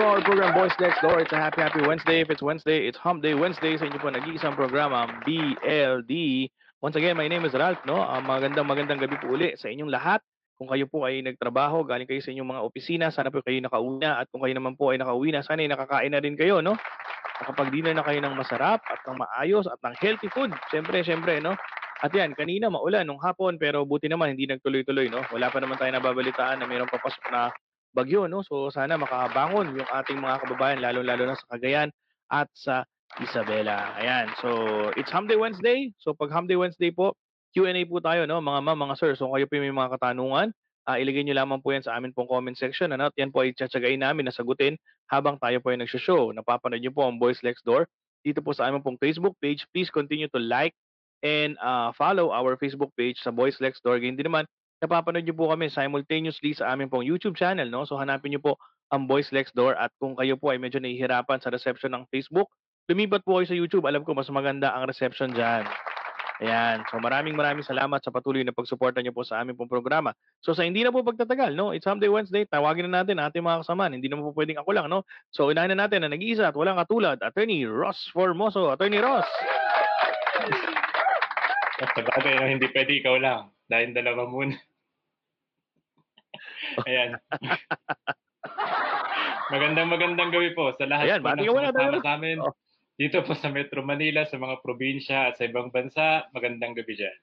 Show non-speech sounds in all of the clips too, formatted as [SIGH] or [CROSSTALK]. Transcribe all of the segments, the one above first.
to our program Boys Next Door. It's a happy, happy Wednesday. If it's Wednesday, it's Hump Day Wednesday sa inyo po nag-iisang programa, BLD. Once again, my name is Ralph, no? Uh, magandang magandang gabi po uli sa inyong lahat. Kung kayo po ay nagtrabaho, galing kayo sa inyong mga opisina, sana po kayo nakauwi At kung kayo naman po ay nakauwi na, sana ay nakakain na rin kayo, no? Nakapag-dinner na kayo ng masarap at ng maayos at ng healthy food. Siyempre, siyempre, no? At yan, kanina maulan nung hapon pero buti naman hindi nagtuloy-tuloy, no? Wala pa naman tayo nababalitaan na mayroong papasok na bagyo, no? So sana makabangon yung ating mga kababayan, lalo-lalo na sa Cagayan at sa Isabela. Ayan. So it's Hump Day Wednesday. So pag Hump Day Wednesday po, Q&A po tayo, no? Mga ma'am, mga sir. So kayo po may mga katanungan, uh, ilagay nyo lamang po yan sa amin pong comment section. Ano? At yan po ay tsatsagain namin na sagutin habang tayo po ay nagsishow. Napapanood nyo po ang Boys Next Door dito po sa aming pong Facebook page. Please continue to like and uh, follow our Facebook page sa Boys Next Door. Ganyan din naman, napapanood niyo po kami simultaneously sa aming pong YouTube channel, no? So hanapin niyo po ang Boys Next Door at kung kayo po ay medyo nahihirapan sa reception ng Facebook, lumipat po kayo sa YouTube. Alam ko mas maganda ang reception diyan. Ayan. So maraming maraming salamat sa patuloy na pagsuporta niyo po sa aming pong programa. So sa hindi na po pagtatagal, no? It's Sunday Wednesday. Tawagin na natin ating mga kasama. Hindi na po pwedeng ako lang, no? So unahin na natin na nag-iisa at walang katulad, Attorney Ross Formoso. Attorney Ross. Sa bagay, hindi pwede ikaw lang. Dahil dalawa muna. Ayan. magandang magandang gabi po sa lahat Ayan, po ng sumasama sa amin. Oh. Dito po sa Metro Manila, sa mga probinsya at sa ibang bansa, magandang gabi dyan.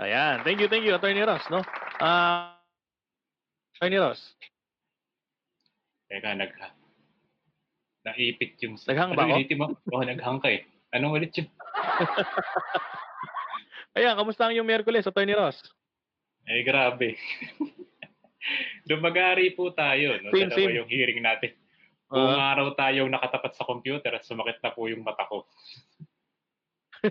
Ayan. Thank you, thank you, Attorney Ross. No? Uh, Attorney Ross. Teka, nag naipit yung... Naghang ba ano, mo? Oo, oh, naghang ka eh. Anong ulit yun? [LAUGHS] Ayan, kamusta ang yung Miyerkules, Attorney Ross? Eh, grabe. [LAUGHS] Lumagari po tayo. No? Same, same. yung hearing natin. Buong uh, araw tayong nakatapat sa computer at sumakit na po yung mata ko. [LAUGHS]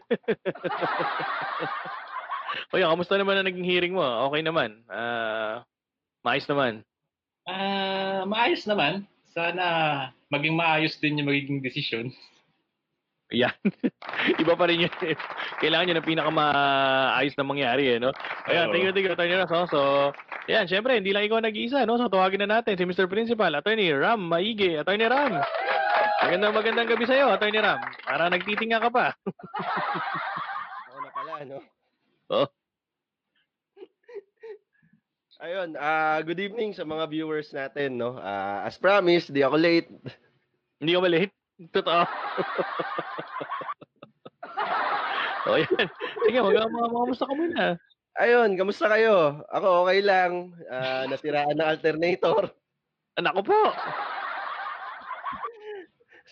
o yan, kamusta naman ang naging hearing mo? Okay naman? Uh, maayos naman? Uh, maayos naman. Sana maging maayos din yung magiging desisyon. [LAUGHS] Yan. [LAUGHS] Iba pa rin yun. Kailangan nyo ng pinakamaayos na mangyari, eh, no? Ayan, thank you, thank you, Attorney. Oh. So, ayan, syempre, hindi lang ikaw nag-iisa, no? So, tawagin na natin si Mr. Principal, Attorney Ram Maige. Attorney Ram. Magandang magandang gabi sa'yo, Attorney Ram. Para nagtitinga ka pa. [LAUGHS] Ako na pala, no? Oh. [LAUGHS] Ayun, uh, good evening sa mga viewers natin, no? Uh, as promised, di ako late. Hindi ka ba late? Totoo. [LAUGHS] o yan. Sige, mag kamusta ka muna. Ayun, kamusta kayo? Ako okay lang. Uh, nasiraan ng alternator. Anak ko po.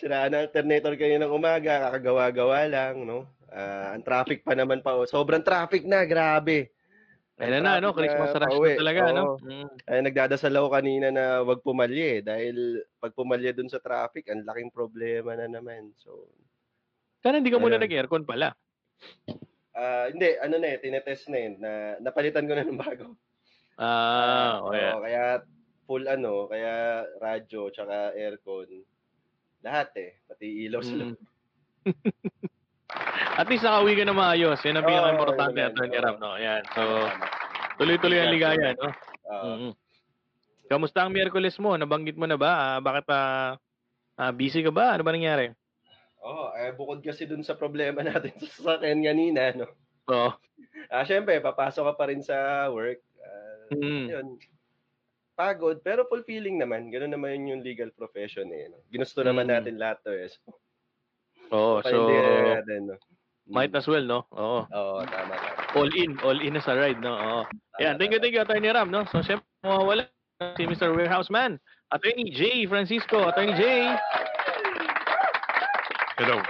Siraan ng alternator kayo ng umaga, kakagawa-gawa lang, no? Uh, ang traffic pa naman pa. Sobrang traffic na, grabe. Ayun na, no? Christmas rush na talaga, Oo. no? Mm. Ay, nagdadasal ako kanina na wag pumalye dahil pag pumalye dun sa traffic, ang laking problema na naman. So, Sana hindi ka muna nag-aircon pala. ah hindi, ano na eh, tinetest na yun. Na, napalitan ko na ng bago. Ah, oh, yeah. Oo, kaya full ano, kaya radyo, tsaka aircon. Lahat eh, pati ilaw sa Mm. [LAUGHS] At least nakauwi ka na maayos. Yan ang oh, pinaka-importante at ni Ram, no? Ayan. So, tuloy-tuloy ang ligaya, no? Uh, mm-hmm. Kamusta ang Miyerkules mo? Nabanggit mo na ba? Uh, bakit pa uh, uh, busy ka ba? Ano ba nangyari? Oo, oh, eh, bukod kasi dun sa problema [LAUGHS] natin sa sasakyan kanina, no? Oo. Oh. Ah, syempre, papasok ka pa rin sa work. Uh, mm. Yun, pagod, pero fulfilling naman. Ganun naman yung legal profession eh. No? Ginusto naman mm. natin lahat to eh. So, Oo, so, natin, no? Might as well, no? Oo. Oo, tama, tama. All in, all in na sa ride, no? Oo. Yan, thank you, thank you, Attorney Ram, no? So, syempre, mawawala si Mr. Warehouse Man, Attorney J. Francisco. Attorney J. Hello.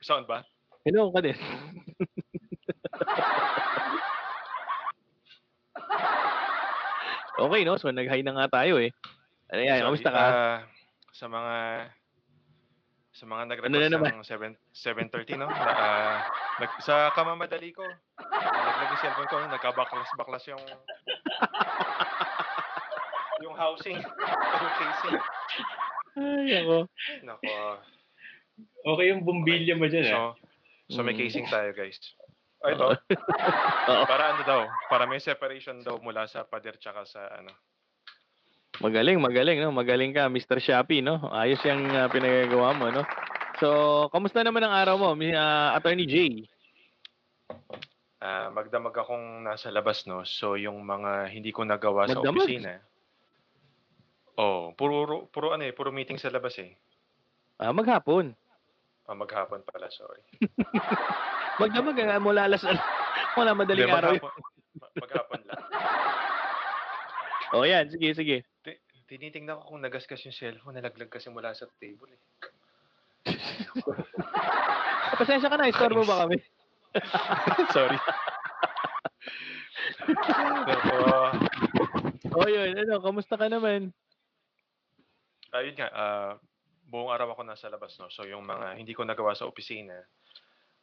Sound ba? Hello ka din. [LAUGHS] okay, no? So, nag-hi na nga tayo, eh. Ano yan? Kamusta ka? Uh, sa mga sa mga nag-request ano ng 7 7:30 no. Na, uh, nag, sa kamamadali ko. Naglag yung cellphone ko, nagka-baklas-baklas yung yung housing, [LAUGHS] yung casing. Ay, ako. Nako. Okay yung bumbilya mo dyan, eh. So, so may mm. casing tayo, guys. Oh, ito. [LAUGHS] para ano daw? Para may separation daw mula sa pader tsaka sa ano. Magaling, magaling, no? Magaling ka, Mr. Shopee, no? Ayos yung uh, pinagagawa mo, no? So, kamusta naman ang araw mo, uh, Attorney J? Uh, magdamag akong nasa labas, no? So, yung mga hindi ko nagawa magdamag? sa opisina. Oh, puro, puro ano eh, puro meeting sa labas eh. Ah, maghapon. Ah, maghapon pala, sorry. [LAUGHS] magdamag, uh, mula alas, [LAUGHS] mula madaling Hindi, araw. Maghapon, maghapon lang. [LAUGHS] oh, yan. Sige, sige. Tinitingnan ko kung nagasgas yung cellphone, nalaglag kasi mula sa table eh. [LAUGHS] Pasensya ka na, store mo ba kami? [LAUGHS] Sorry. Pero, oh, yun. Ano, kamusta ka naman? Ayun nga, uh, buong araw ako nasa labas, no? So, yung mga hindi ko nagawa sa opisina,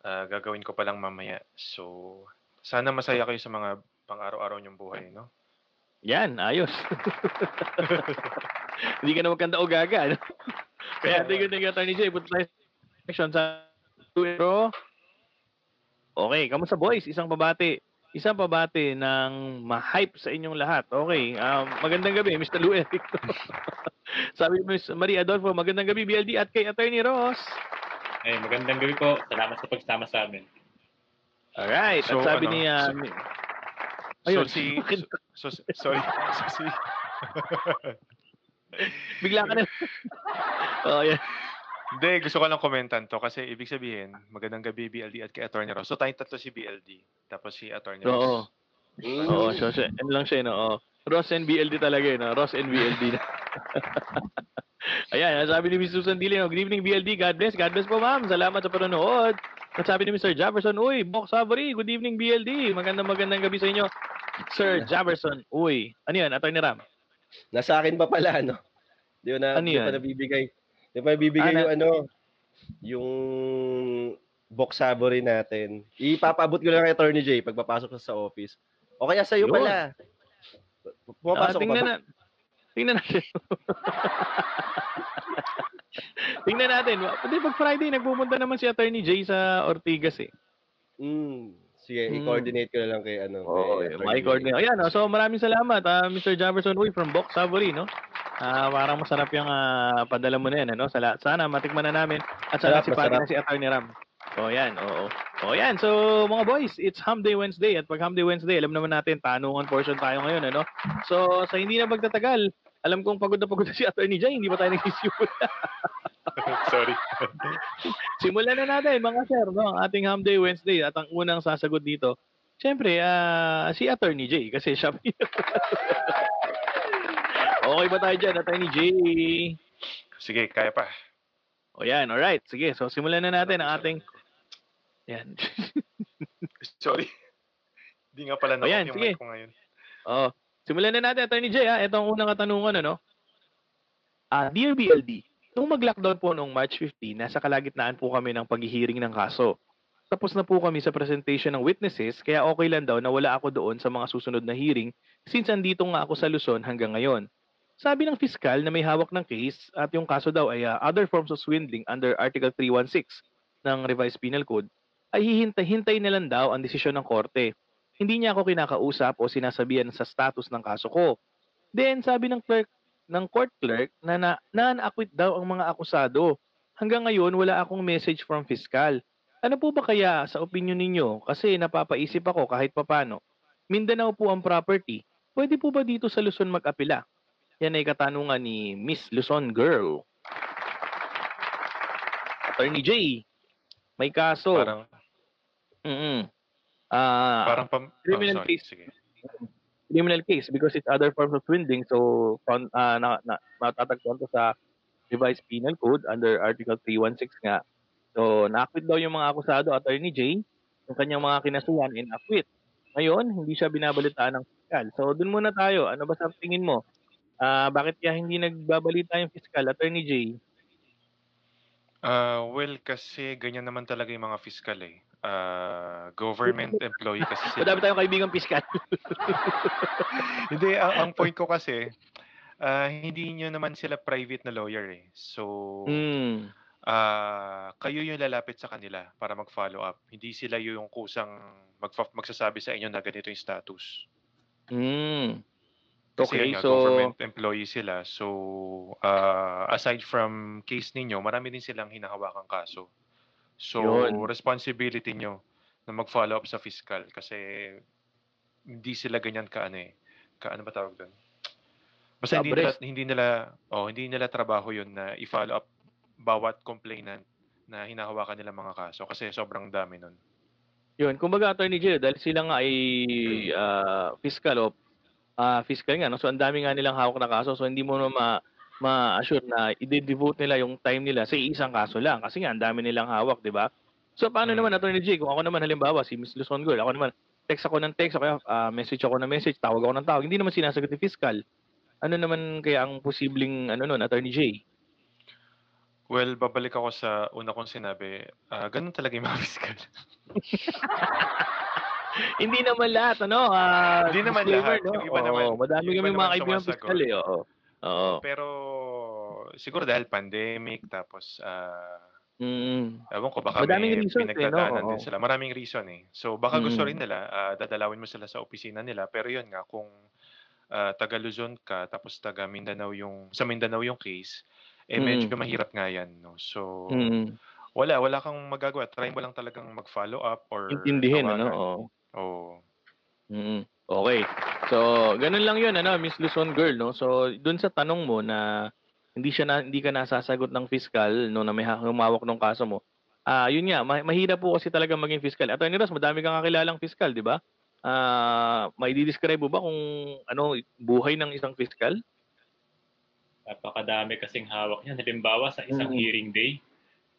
uh, gagawin ko pa lang mamaya. So, sana masaya kayo sa mga pang-araw-araw niyong buhay, no? Yan, ayos. [LAUGHS] Hindi ka na magkanda o gaga. No? [LAUGHS] Kaya thank you, thank you, Attorney J. Punta tayo section sa Twitter. Okay, kamusta boys? Isang pabati. Isang pabati ng ma-hype sa inyong lahat. Okay, um, magandang gabi, Mr. Lou Eric. [LAUGHS] Sabi Ms. Maria Adolfo, magandang gabi, BLD, at kay Attorney Ross. Eh, magandang gabi po. Salamat sa pagsama sa amin. Alright, so, at sabi ano, ni... Uh, so, Ayun, so si [LAUGHS] so, so sorry. [LAUGHS] So si [LAUGHS] Bigla ka na. oh, yeah. Hindi, gusto ko lang komentan to kasi ibig sabihin, magandang gabi BLD at kay Attorney Ross. So tayong tatlo si BLD, tapos si Attorney Ross. Oo. Oo, so, so, ano lang siya, no? Oh. Ross and BLD talaga, eh, no? Ross and BLD. Ayan, sabi ni Ms. Susan Dili, good evening BLD, God bless. God bless po ma'am, salamat sa panonood. At sabi ni Mr. Jefferson, uy, Box Savory, good evening BLD. Magandang magandang gabi sa inyo. Sir Jefferson, uy. Ano yan, Attorney Ram? Nasa akin pa pala, no? Di na, ano di pa nabibigay. Di pa nabibigay ah, yung ano, yung box savory natin. Ipapabot ko lang kay Attorney J pagpapasok sa office. O kaya sa'yo Yun. pala. Pumapasok uh, tingnan ba? Na, tingnan natin. [LAUGHS] tingnan natin. Pwede pag Friday, nagpupunta naman si Attorney J sa Ortigas eh. Mm. Sige, hmm. i-coordinate ko na lang kay ano. Oo, oh, may coordinate. Ayan, oh, so maraming salamat, uh, ah, Mr. Jefferson Uy from Box Savory, no? Ah, uh, parang masarap yung uh, padala mo na yan, ano? Sala, sana matikman na namin at sana si Pati na si Attorney Ram. So, yan, oo. Oh, yan. So, mga boys, it's Hum Day Wednesday. At pag Hum Day Wednesday, alam naman natin, tanungan portion tayo ngayon, ano? So, sa hindi na magtatagal, alam kong pagod na pagod na si Attorney Jay, hindi pa tayo nagsisimula. [LAUGHS] Sorry. [LAUGHS] Simulan na natin mga sir, no? Ang ating Ham Day Wednesday at ang unang sasagot dito, syempre, uh, si Attorney J kasi siya [LAUGHS] Okay ba tayo dyan, Attorney J? Sige, kaya pa. O yan, alright. Sige, so simulan na natin ang ating... Yan. Sorry. Hindi nga pala na o yan, yung sige. mic ko ngayon. Oh, simulan na natin, Attorney J, ha? Ito ang unang katanungan, ano? Uh, Dear BLD, Nung mag-lockdown po noong March 15, nasa kalagitnaan po kami ng paghihiring ng kaso. Tapos na po kami sa presentation ng witnesses, kaya okay lang daw na wala ako doon sa mga susunod na hearing since andito nga ako sa Luzon hanggang ngayon. Sabi ng fiskal na may hawak ng case at yung kaso daw ay uh, other forms of swindling under Article 316 ng Revised Penal Code, ay hihintay-hintay na lang daw ang desisyon ng korte. Hindi niya ako kinakausap o sinasabihan sa status ng kaso ko. Then, sabi ng clerk ng court clerk na, na non-acquit daw ang mga akusado. Hanggang ngayon, wala akong message from fiscal. Ano po ba kaya sa opinion ninyo? Kasi napapaisip ako kahit papano. Mindanao po ang property. Pwede po ba dito sa Luzon mag-apila? Yan ay katanungan ni Miss Luzon Girl. Attorney J, may kaso. Parang, mm uh, parang pam, criminal oh, case. Sige criminal case because it's other forms of swindling. So, uh, na, na, matatagpuan to sa revised penal code under Article 316 nga. So, na-acquit daw yung mga akusado, Attorney J, yung kanyang mga kinasuhan in acquit. Ngayon, hindi siya binabalitaan ng fiskal. So, dun muna tayo. Ano ba sa tingin mo? Uh, bakit kaya hindi nagbabalita yung fiskal, Attorney J? Uh, well, kasi ganyan naman talaga yung mga fiskal eh uh, government [LAUGHS] employee kasi sila. Madami tayong kaibigang piskal. [LAUGHS] hindi, ang, ang point ko kasi, uh, hindi nyo naman sila private na lawyer eh. So, mm. uh, kayo yung lalapit sa kanila para mag-follow up. Hindi sila yung kusang mag magsasabi sa inyo na ganito yung status. Mm. Kasi Okay, yun nga, so government employee sila. So, ah, aside from case ninyo, marami din silang hinahawakang kaso. So, Yun. responsibility nyo na mag-follow up sa fiscal kasi hindi sila ganyan ka ano eh. Ka ano ba tawag doon? Basta hindi nila, hindi nila, oh, hindi nila trabaho yun na i-follow up bawat complainant na hinahawakan nila mga kaso kasi sobrang dami nun. Yun, kumbaga Attorney Jill, dahil sila nga ay ah, fiscal o ah, fiscal nga, no? so ang dami nga nilang hawak na kaso, so hindi mo na ma ma-assure na i-devote nila yung time nila sa isang kaso lang kasi nga ang dami nilang hawak, di ba? So paano Mm. naman Attorney J, kung ako naman halimbawa si Miss Luzon Girl, ako naman text ako ng text, kaya ah, message ako ng message, tawag ako ng tawag, hindi naman sinasagot ni fiscal. Ano naman kaya ang posibleng ano nun, Attorney J? Well, babalik ako sa una kong sinabi, ah, ganun talaga yung mga [LAUGHS] fiscal. [LAUGHS] hindi naman lahat, ano? ah, Hindi naman lahat. No? Yung iba naman- madami yung iba kami mga kaibigan fiscal eh. Oo. Oo. Pero siguro dahil pandemic tapos ah Mm. ewan ko baka Madaming may reasons eh, no? pinagdadaanan Oo. din sila. Maraming reason eh. So baka gusto Mm. rin nila ah, dadalawin mo sila sa opisina nila pero yun nga kung ah, taga Luzon ka tapos taga Mindanao yung sa Mindanao yung case eh medyo Mm. mahirap nga yan no. So Mm. wala wala kang magagawa. Try mo lang talagang mag-follow up or Intindihin, ano? tawagan. Oo. Oo. Mm. Okay. So, ganun lang 'yun ano, Miss Luzon girl, no. So, dun sa tanong mo na hindi siya na, hindi ka nasasagot ng fiscal no na may humawak ng kaso mo. Ah, yun nga, ma- mahirap po kasi talaga maging fiscal. Attorney Ross, madami kang kakilalang fiscal, di ba? Ah, may describe mo ba kung ano buhay ng isang fiscal? Napakadami kasing hawak niya. Halimbawa, sa isang Mm. hearing day,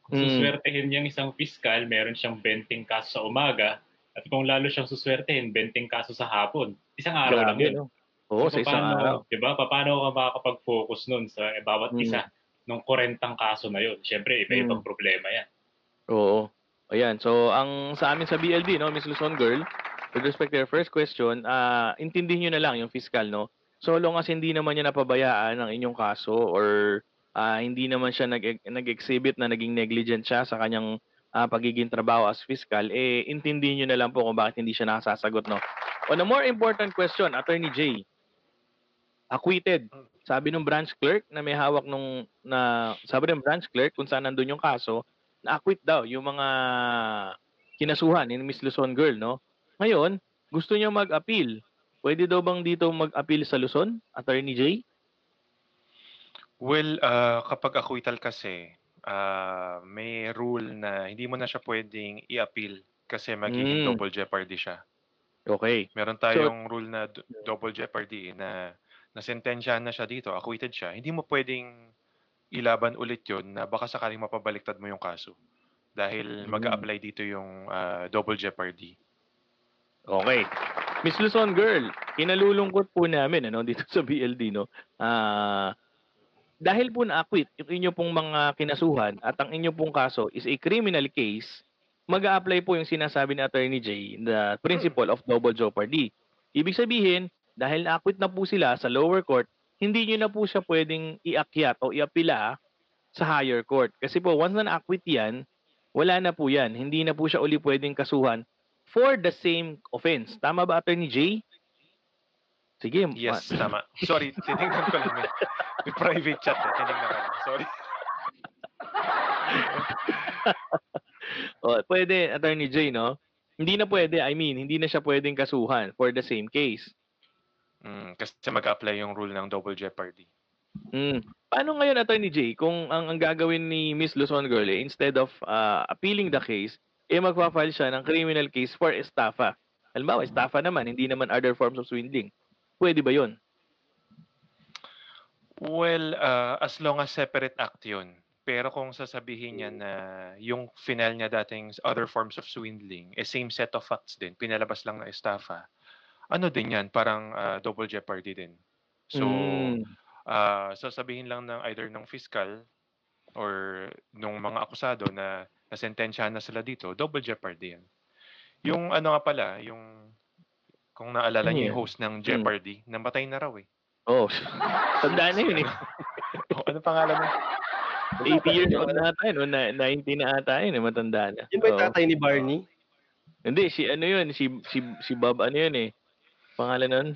kung Mm. suswertehin niyang isang fiscal, meron siyang 20 kaso sa umaga, at kung lalo siyang suswertehin, 20 kaso sa hapon. Isang araw lang yun. no? Oo, sa So, isang paano, araw. Di ba? Paano ka makakapag-focus nun sa bawat Mm. isa ng kurentang kaso na yun? Siyempre, iba-ibang problema yan. Oo. Ayan. So, ang sa amin sa BLD, no, Miss Luzon Girl, with respect to your first question, ah intindihin nyo na lang yung fiscal, no? So long as hindi naman niya napabayaan ang inyong kaso or ah, hindi naman siya nag nag-exhibit na naging negligent siya sa kanyang ah, pagiging trabaho as fiscal, eh intindihin nyo na lang po kung bakit hindi siya nakasasagot, no? On a more important question, Attorney J, acquitted. Sabi ng branch clerk na may hawak nung na sabi ng branch clerk kung saan nandun yung kaso, na-acquit daw yung mga kinasuhan ni Miss Luzon girl, no? Ngayon, gusto niya mag-appeal. Pwede daw bang dito mag-appeal sa Luzon, Attorney J? Well, ah, kapag acquittal kasi, ah, may rule na hindi mo na siya pwedeng i-appeal kasi magiging Mm. double jeopardy siya. Okay. Meron tayong rule na d- double jeopardy na nasentensyahan na siya dito, acquitted siya. Hindi mo pwedeng ilaban ulit yon na baka sakaling mapabaliktad mo yung kaso. Dahil Mm. mag-a-apply dito yung ah, double jeopardy. Okay. Miss Luzon girl, kinalulungkot po namin ano dito sa BLD no. Ah dahil po na-acquit yung inyo pong mga kinasuhan at ang inyo pong kaso is a criminal case, mag apply po yung sinasabi ni Attorney J, the principle of double jeopardy. Ibig sabihin, dahil na-acquit na po sila sa lower court, hindi nyo na po siya pwedeng iakyat o iapila sa higher court. Kasi po, once na na-acquit yan, wala na po yan. Hindi na po siya uli pwedeng kasuhan for the same offense. Tama ba, Attorney J? Sige. ma- Yes, tama. Sorry, tinignan ko lang. [LAUGHS] May, private chat eh. Tinignan ko lang. Sorry. Oh, pwede, Attorney J, no? Hindi na pwede, I mean, hindi na siya pwedeng kasuhan for the same case. Mm, kasi mag-apply yung rule ng double jeopardy. Mm. Paano ngayon, Attorney J, kung ang, ang gagawin ni Miss Luzon Girl, eh, instead of uh, appealing the case, eh magpa-file siya ng criminal case for estafa. Halimbawa, estafa naman, hindi naman other forms of swindling. Pwede ba yon? Well, uh, as long as separate act yun. Pero kung sasabihin niya na yung final niya dating other forms of swindling, eh same set of facts din, pinalabas lang na estafa, ano din yan, parang uh, double jeopardy din. So, Mm. uh, sasabihin lang ng either ng fiscal or nung mga akusado na nasentensyahan na sila dito, double jeopardy yan. Yung ano nga pala, yung kung naalala Ano niyo yan? yung host ng Jeopardy, namatay na raw eh. Oh, [LAUGHS] tanda na yun eh. Oh, ano pangalan mo? 80 years old na ata yun, na, 90 na ata yun, eh, matanda na. Yun ba yung Oo. tatay ni Barney? Hindi, si ano yun, si, si, si Bob ano yun eh. Pangalan nun?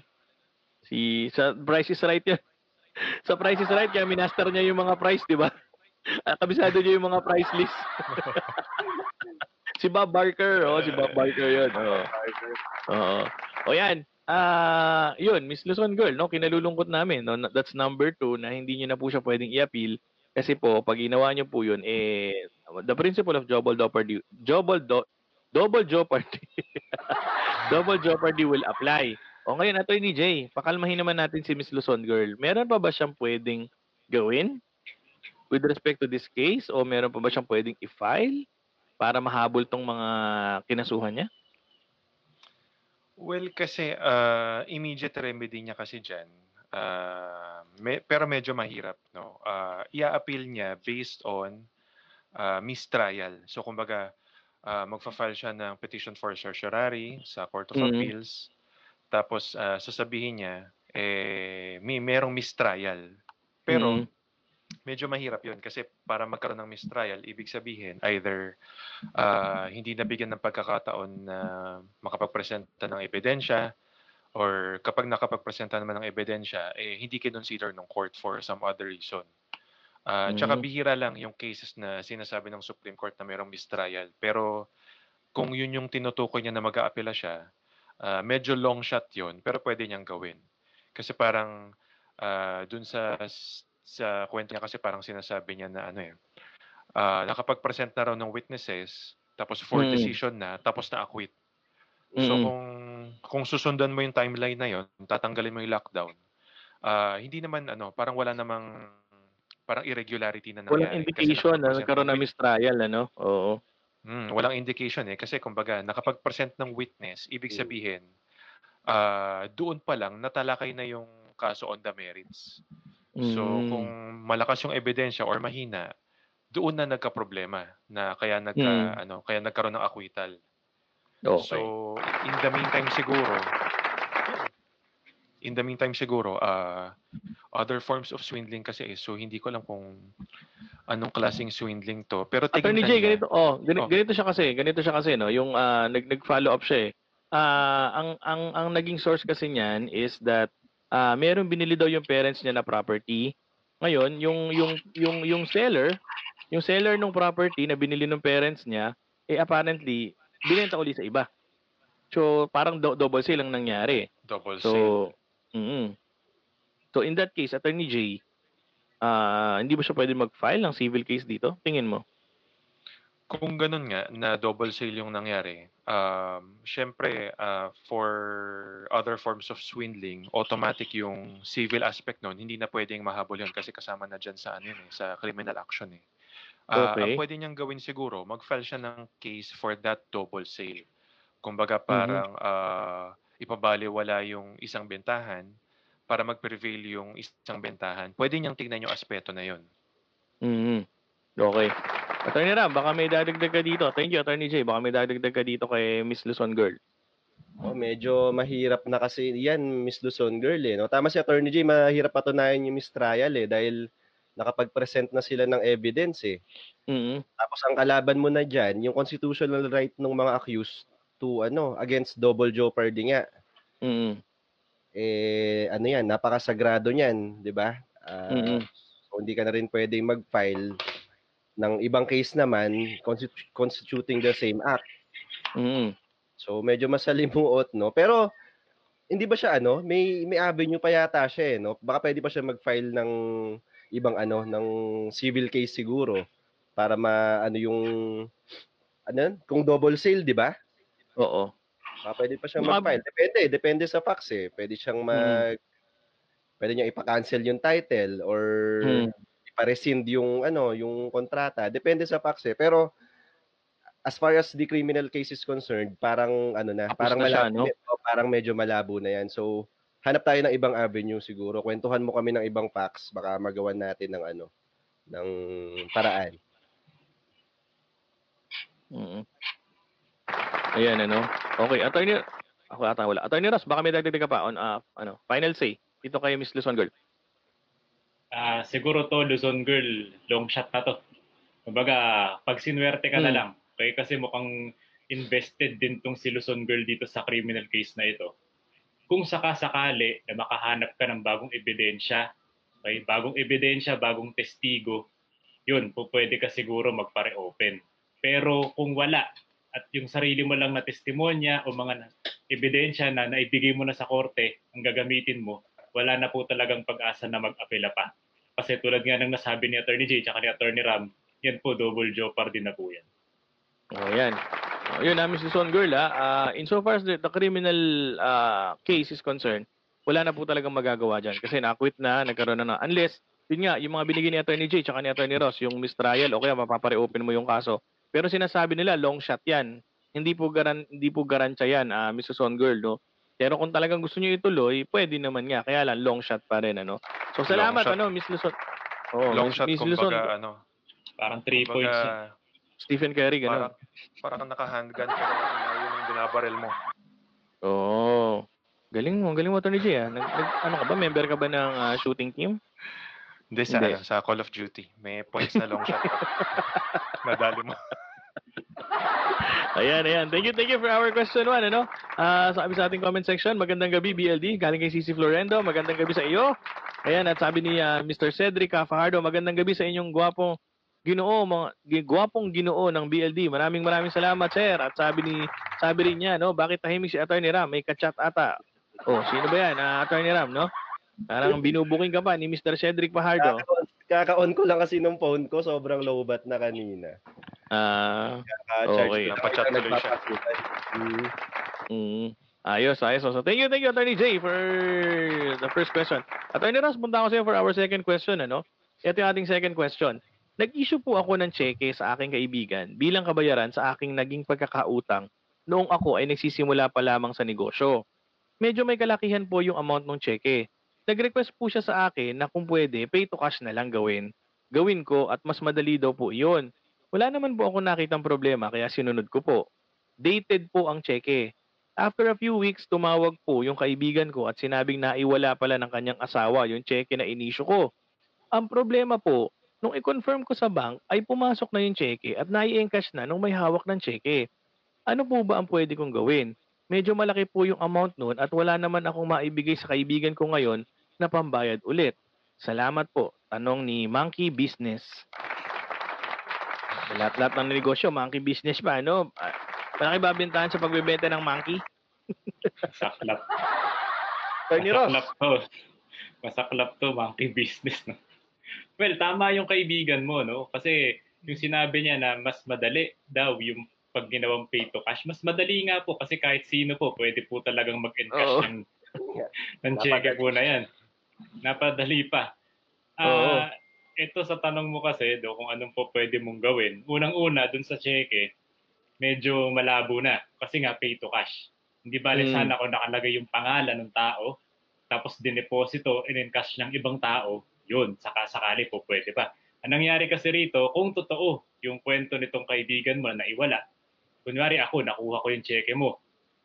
Si sa Price is Right yan. [LAUGHS] sa Price is Right, kaya minaster niya yung mga price, di ba? [LAUGHS] Kabisado niya yung mga price list. si Bob Barker, oh, si Bob Barker yun. Oh. Oo. O yan. Ah, yun, Miss Luzon Girl, no, kinalulungkot namin, no, that's number two na hindi niyo na po siya pwedeng i-appeal kasi po pag ginawa niyo po yun eh the principle of double jeopardy double do, double jeopardy [LAUGHS] double jeopardy will apply. O ngayon, Attorney Jay, pakalmahin naman natin si Miss Luzon Girl. Meron pa ba siyang pwedeng gawin with respect to this case o meron pa ba siyang pwedeng i-file para mahabol tong mga kinasuhan niya? Well, kasi uh, immediate remedy niya kasi dyan, uh, me, pero medyo mahirap. No? Uh, ia-appeal niya based on uh, mistrial. So, kumbaga, uh, magfa-file siya ng petition for certiorari sa Court of mm-hmm. Appeals. Tapos, uh, sasabihin niya, eh, may merong mistrial. Pero, mm-hmm medyo mahirap yun kasi para magkaroon ng mistrial, ibig sabihin either uh, hindi nabigyan ng pagkakataon na makapagpresenta ng ebidensya or kapag nakapagpresenta naman ng ebidensya, eh, hindi kinonsider ng court for some other reason. Uh, mm-hmm. Tsaka bihira lang yung cases na sinasabi ng Supreme Court na mayroong mistrial. Pero kung yun yung tinutukoy niya na mag-aapela siya, uh, medyo long shot yun, pero pwede niyang gawin. Kasi parang uh, dun sa sa kwento niya kasi parang sinasabi niya na ano eh, uh, nakapag-present na raw ng witnesses, tapos for mm. decision na, tapos na-acquit. So mm-hmm. kung kung susundan mo yung timeline na yon, tatanggalin mo yung lockdown. Uh, hindi naman ano, parang wala namang parang irregularity na nangyari. Walang indication na nagkaroon ng mistrial, ano? Oo. Hmm, walang indication eh kasi kumbaga nakapag-present ng witness, ibig mm. sabihin uh, doon pa lang natalakay na yung kaso on the merits. So mm. kung malakas yung ebidensya or mahina, doon na nagka-problema na kaya nagka mm. ano, kaya nagkaroon ng acquittal. Okay. So in the meantime siguro in the meantime siguro uh, other forms of swindling kasi eh, so hindi ko alam kung anong klaseng swindling to pero Attorney J ganito oh ganito, oh ganito siya kasi ganito siya kasi no yung uh, nag nag-follow up siya eh uh, ang ang ang naging source kasi niyan is that uh, meron binili daw yung parents niya na property. Ngayon, yung yung yung yung seller, yung seller ng property na binili ng parents niya, eh apparently binenta uli sa iba. So, parang do- double sale ang nangyari. Double so, sale. Mm-hmm. So, in that case, Attorney J, uh, hindi ba siya pwede mag-file ng civil case dito? Tingin mo? Kung ganun nga, na double sale yung nangyari, um, syempre, uh, for other forms of swindling, automatic yung civil aspect nun, hindi na pwedeng mahabol yun kasi kasama na dyan sa, ano yun, eh, sa criminal action eh. Uh, okay. Ang pwede niyang gawin siguro, mag-file siya ng case for that double sale. Kumbaga mm-hmm. parang mm-hmm. uh, ipabaliwala yung isang bentahan para mag-prevail yung isang bentahan. Pwede niyang tignan yung aspeto na yun. Mm-hmm. Okay. Attorney Ram, baka may dadagdag ka dito. Thank you, Attorney Jay. Baka may dadagdag ka dito kay Miss Luzon Girl. Oh, medyo mahirap na kasi yan, Miss Luzon Girl eh. No? Tama si Attorney Jay, mahirap patunayan yung mistrial eh dahil nakapag-present na sila ng evidence eh. Mm-hmm. Tapos ang kalaban mo na diyan, yung constitutional right ng mga accused to ano, against double jeopardy nga. Mm-hmm. Eh ano yan, napakasagrado niyan, 'di ba? Uh, mm-hmm. So hindi ka na rin pwedeng mag-file ng ibang case naman constitu- constituting the same act. Mm. So medyo masalimuot no. Pero hindi ba siya ano, may may avenue pa yata siya eh, no? Baka pwede pa siya mag-file ng ibang ano, ng civil case siguro para ma ano yung ano, kung double sale, di ba? Oo. Baka pwede pa siya mag-file. Depende, depende sa facts eh. Pwede siyang mag mm. Pwede niya ipa-cancel yung title or mm ipa-rescind yung ano, yung kontrata. Depende sa facts eh. Pero as far as the criminal case is concerned, parang ano na, Tapos parang na malabo, siya, no? parang medyo malabo na 'yan. So hanap tayo ng ibang avenue siguro. Kwentuhan mo kami ng ibang facts, baka magawan natin ng ano, ng paraan. Mm-hmm. Ayan ano. Okay, attorney ako ata wala. Attorney Ross, baka may dagdag ka pa on uh, ano, final say dito kay Miss Luzon Girl. Ah, siguro to Luzon girl, long shot na to. Kumbaga, pag sinwerte ka na hmm. lang, okay, kasi mukhang invested din tong si Luzon girl dito sa criminal case na ito. kung sakasakali na makahanap ka ng bagong ebidensya, okay, bagong ebidensya, bagong testigo, yun, pwede ka siguro magpare-open. Pero kung wala, at yung sarili mo lang na testimonya o mga ebidensya na naibigay mo na sa korte ang gagamitin mo, wala na po talagang pag-asa na mag-apela pa. Kasi tulad nga ng nasabi ni Attorney J at ni Attorney Ram, yan po double jeopardy na po yan. Oh, yan. Oh, yun na, Mrs. Son Girl, ah, uh, insofar as the, the criminal uh, case is concerned, wala na po talagang magagawa dyan. Kasi na-quit na, nagkaroon na na. Unless, yun nga, yung mga binigay ni Attorney J at ni Attorney Ross, yung mistrial, o kaya mapapare-open mo yung kaso. Pero sinasabi nila, long shot yan. Hindi po, garan, hindi po garantya yan, uh, Mrs. Son Girl, no? Pero kung talagang gusto niyo ituloy, pwede naman nga. Kaya lang, long shot pa rin, ano? So, salamat, ano, Miss Luzon. Oh, long shot, Miss Luzon. Kumbaga, ano, parang 3 points. Stephen Curry, gano'n. Parang, parang naka-handgun, pero yun yung binabaril mo. Oo. Oh. Galing mo, galing mo, Tony J, ah. Nag, nag, ano ka ba, member ka ba ng uh, shooting team? Hindi, sa, Hindi. Ano, sa Call of Duty. May points na long shot. Nadali [LAUGHS] mo. [LAUGHS] ayan, ayan. Thank you, thank you for our question one, ano? Uh, sabi sa ating comment section, magandang gabi, BLD. Galing kay Cici Florendo, magandang gabi sa iyo. Ayan, at sabi ni uh, Mr. Cedric Fajardo, magandang gabi sa inyong gwapong ginoo, mga gwapong ginoo ng BLD. Maraming maraming salamat, sir. At sabi ni sabi rin niya, no, bakit tahimik si Attorney Ram? May kachat ata. Oh, sino ba yan? Uh, Attorney Ram, no? Parang binubuking ka pa ni Mr. Cedric Fajardo. Kaka-on ko lang kasi ng phone ko, sobrang low bat na kanina. Ah, uh, okay. Napachat tuloy siya. Mm. Mm. Ayos, ayos. So, thank you, thank you, Attorney Jay, for the first question. Attorney Ross, punta ako sa iyo for our second question, ano? Ito yung ating second question. Nag-issue po ako ng cheque sa aking kaibigan bilang kabayaran sa aking naging pagkakautang noong ako ay nagsisimula pa lamang sa negosyo. Medyo may kalakihan po yung amount ng cheque. Nag-request po siya sa akin na kung pwede, pay to cash na lang gawin. Gawin ko at mas madali daw po iyon. Wala naman po ako nakitang problema kaya sinunod ko po. Dated po ang cheque. After a few weeks, tumawag po yung kaibigan ko at sinabing naiwala pala ng kanyang asawa yung cheque na inisyo ko. Ang problema po, nung i-confirm ko sa bank ay pumasok na yung cheque at nai-encash na nung may hawak ng cheque. Ano po ba ang pwede kong gawin? Medyo malaki po yung amount noon at wala naman akong maibigay sa kaibigan ko ngayon na pambayad ulit. Salamat po. Tanong ni Monkey Business. Lahat-lahat ng negosyo, monkey business pa, ano? Ah, malaki babintahan sa pagbebenta ng monkey? Masaklap. Tony Ross. Masaklap to. Masaklap to, monkey business. No? Well, tama yung kaibigan mo, no? Kasi yung sinabi niya na mas madali daw yung pag ginawang pay to cash, mas madali nga po kasi kahit sino po pwede po talagang mag-encash ng, ng [LAUGHS] cheque po na yan. Napadali pa. Uh, ito sa tanong mo kasi do kung anong po pwede mong gawin. Unang-una dun sa cheque, medyo malabo na kasi nga pay to cash. Hindi bale mm. sana kung nakalagay yung pangalan ng tao tapos dineposito in cash ng ibang tao, yun, saka sakali po pwede pa. Ang nangyari kasi rito, kung totoo yung kwento nitong kaibigan mo na naiwala, kunwari ako, nakuha ko yung cheque mo.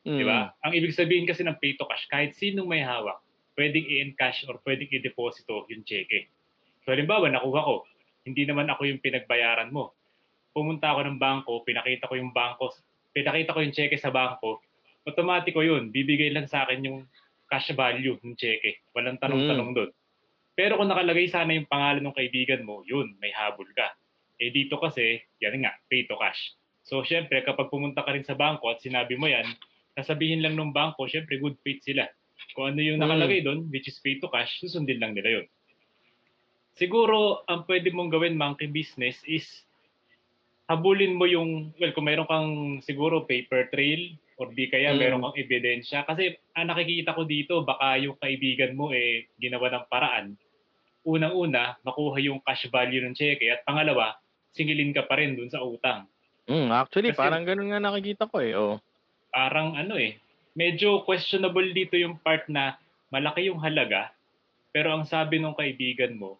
Mm. Di ba? Ang ibig sabihin kasi ng pay to cash, kahit sinong may hawak, pwedeng i-encash or pwedeng i-deposito yung cheque. So halimbawa, nakuha ko, hindi naman ako yung pinagbayaran mo. Pumunta ako ng bangko, pinakita ko yung bangko, pinakita ko yung cheque sa bangko, automatiko yun, bibigay lang sa akin yung cash value ng cheque. Walang tanong-tanong mm. doon. Pero kung nakalagay sana yung pangalan ng kaibigan mo, yun, may habol ka. Eh dito kasi, yan nga, pay to cash. So syempre, kapag pumunta ka rin sa bangko at sinabi mo yan, sasabihin lang ng bangko, syempre good faith sila kung ano yung nakalagay mm. doon, which is pay to cash, susundin lang nila yun. Siguro, ang pwede mong gawin, monkey business, is habulin mo yung, well, kung meron kang siguro paper trail, or di kaya mm. meron kang ebidensya. Kasi ang nakikita ko dito, baka yung kaibigan mo eh ginawa ng paraan. Unang-una, makuha yung cash value ng cheque. At pangalawa, singilin ka pa rin dun sa utang. Mm, actually, Kasi, parang ganun nga nakikita ko eh. Oh. Parang ano eh, medyo questionable dito yung part na malaki yung halaga, pero ang sabi ng kaibigan mo,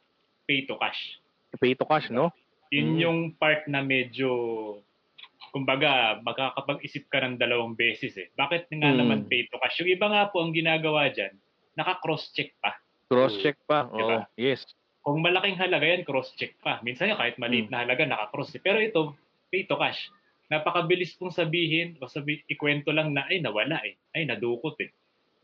pay to cash. Pay to cash, no? Yun mm. yung part na medyo, kumbaga, makakapag-isip ka ng dalawang beses eh. Bakit nga mm. naman pay to cash? Yung iba nga po ang ginagawa dyan, naka-cross-check pa. Cross-check pa, diba? oh, yes. Kung malaking halaga yan, cross-check pa. Minsan nga kahit maliit mm. na halaga, naka-cross. Eh. Pero ito, pay to cash napakabilis pong sabihin o sabi, ikwento lang na ay nawala eh, ay nadukot eh.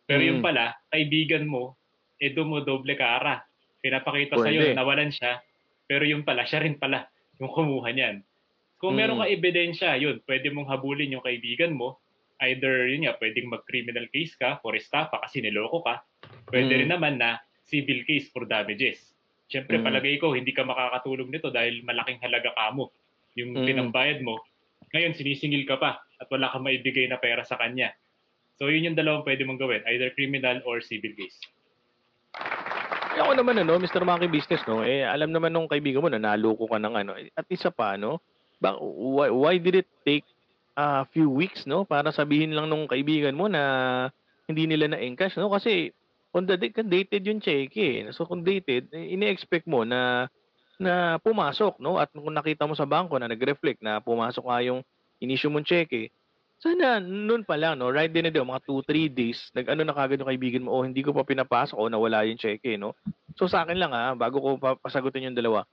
Pero yung Mm. pala, kaibigan mo, eh dumodoble kara. Pinapakita Pwede. na nawalan siya, pero yung pala, siya rin pala yung kumuha niyan. Kung meron Mm. ka ebidensya, yun, pwede mong habulin yung kaibigan mo. Either, yun nga, pwedeng mag-criminal case ka for estafa kasi niloko ka. Pwede Mm. rin naman na civil case for damages. Siyempre, Mm. palagay ko, hindi ka makakatulog nito dahil malaking halaga ka mo. Yung Mm. pinambayad mo, ngayon sinisingil ka pa at wala kang maibigay na pera sa kanya. So, yun yung dalawang pwede mong gawin, either criminal or civil case. Eh, ako naman ano, Mr. Monkey Business no, eh alam naman nung kaibigan mo na naloko ka ng ano. At isa pa no, ba, why, why did it take a few weeks no para sabihin lang nung kaibigan mo na hindi nila na encash no kasi on the date dated yung check eh. So kung dated, eh, ini-expect mo na na pumasok no at kung nakita mo sa bangko na nag-reflect na pumasok nga yung inisyu mong cheque, sana noon pa lang, no, right din na daw, mga 2-3 days, nag-ano na kagad yung kaibigan mo, oh, hindi ko pa pinapasok, o nawala yung cheque, no? So sa akin lang ha, bago ko pa- pasagutin yung dalawa,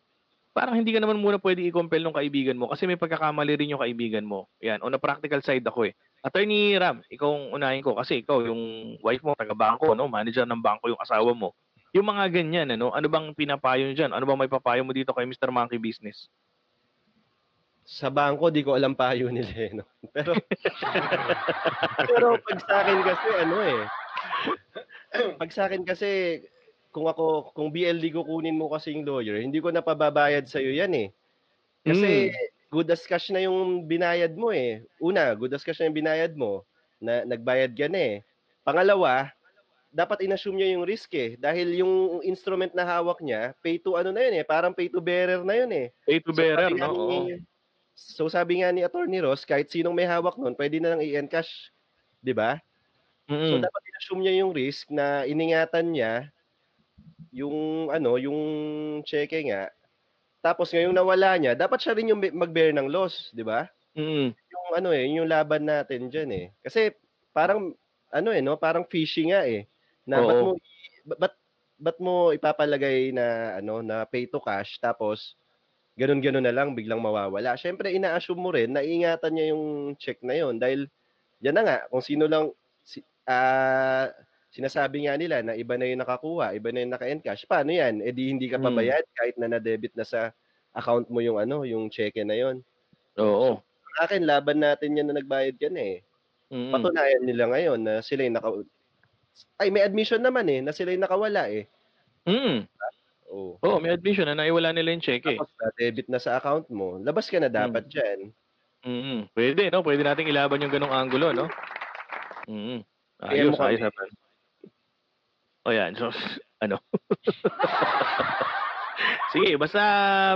parang hindi ka naman muna pwede i-compel ng kaibigan mo kasi may pagkakamali rin yung kaibigan mo. Yan, on the practical side ako eh. Attorney Ram, ikaw ang unahin ko kasi ikaw yung wife mo, taga-bangko, no? Manager ng bangko yung asawa mo. Yung mga ganyan, ano, ano bang pinapayo nyo dyan? Ano bang may papayo mo dito kay Mr. Monkey Business? Sa bangko, di ko alam payo nila eh. No? [LAUGHS] Pero, pero pag sa akin kasi, ano eh. Pag sa akin kasi, kung ako, kung BLD ko kunin mo kasi yung lawyer, hindi ko napababayad sa'yo yan eh. Kasi, good as cash na yung binayad mo eh. Una, good as cash na yung binayad mo. Na, nagbayad ka na eh. Pangalawa, dapat inassume niya yung risk eh. Dahil yung instrument na hawak niya, pay to ano na yun eh. Parang pay to bearer na yun eh. Pay to So, bearer, no? Oo. So sabi nga ni Attorney Ross, kahit sinong may hawak nun, pwede na lang i-encash. 'Di ba? So Mm. dapat i-assume niya yung risk na iningatan niya yung ano, yung cheque nga. Tapos ngayong nawala niya, dapat siya rin yung be- mag-bear ng loss, 'di ba? Mm. Yung ano eh, yung laban natin diyan eh. Kasi parang ano eh no, parang fishy nga eh. Na ba't Oo. mo i- ba- ba't ba't mo ipapalagay na ano na pay to cash tapos ganun-ganun na lang biglang mawawala. Syempre ina-assume mo rin na ingatan niya yung check na yon dahil yan na nga kung sino lang si, ah, sinasabi nga nila na iba na yung nakakuha, iba na yung naka-encash. Paano yan? Eh di hindi ka pabayad kahit na na-debit na sa account mo yung ano, yung cheque na yon. Oo. Sa akin laban natin yan na nagbayad ka na eh. Mm. Patunayan nila ngayon na sila yung naka ay may admission naman eh na sila yung nakawala eh. Mm. Oh. Oo, may admission na naiwala nila yung cheque. Tapos na debit na sa account mo, labas ka na dapat. Mm. Pwede, no? Pwede nating ilaban yung ganong angulo, no? Mm. Kaya Ayos, ayos naman. O yan, so, [LAUGHS] ano? [LAUGHS] Sige, basta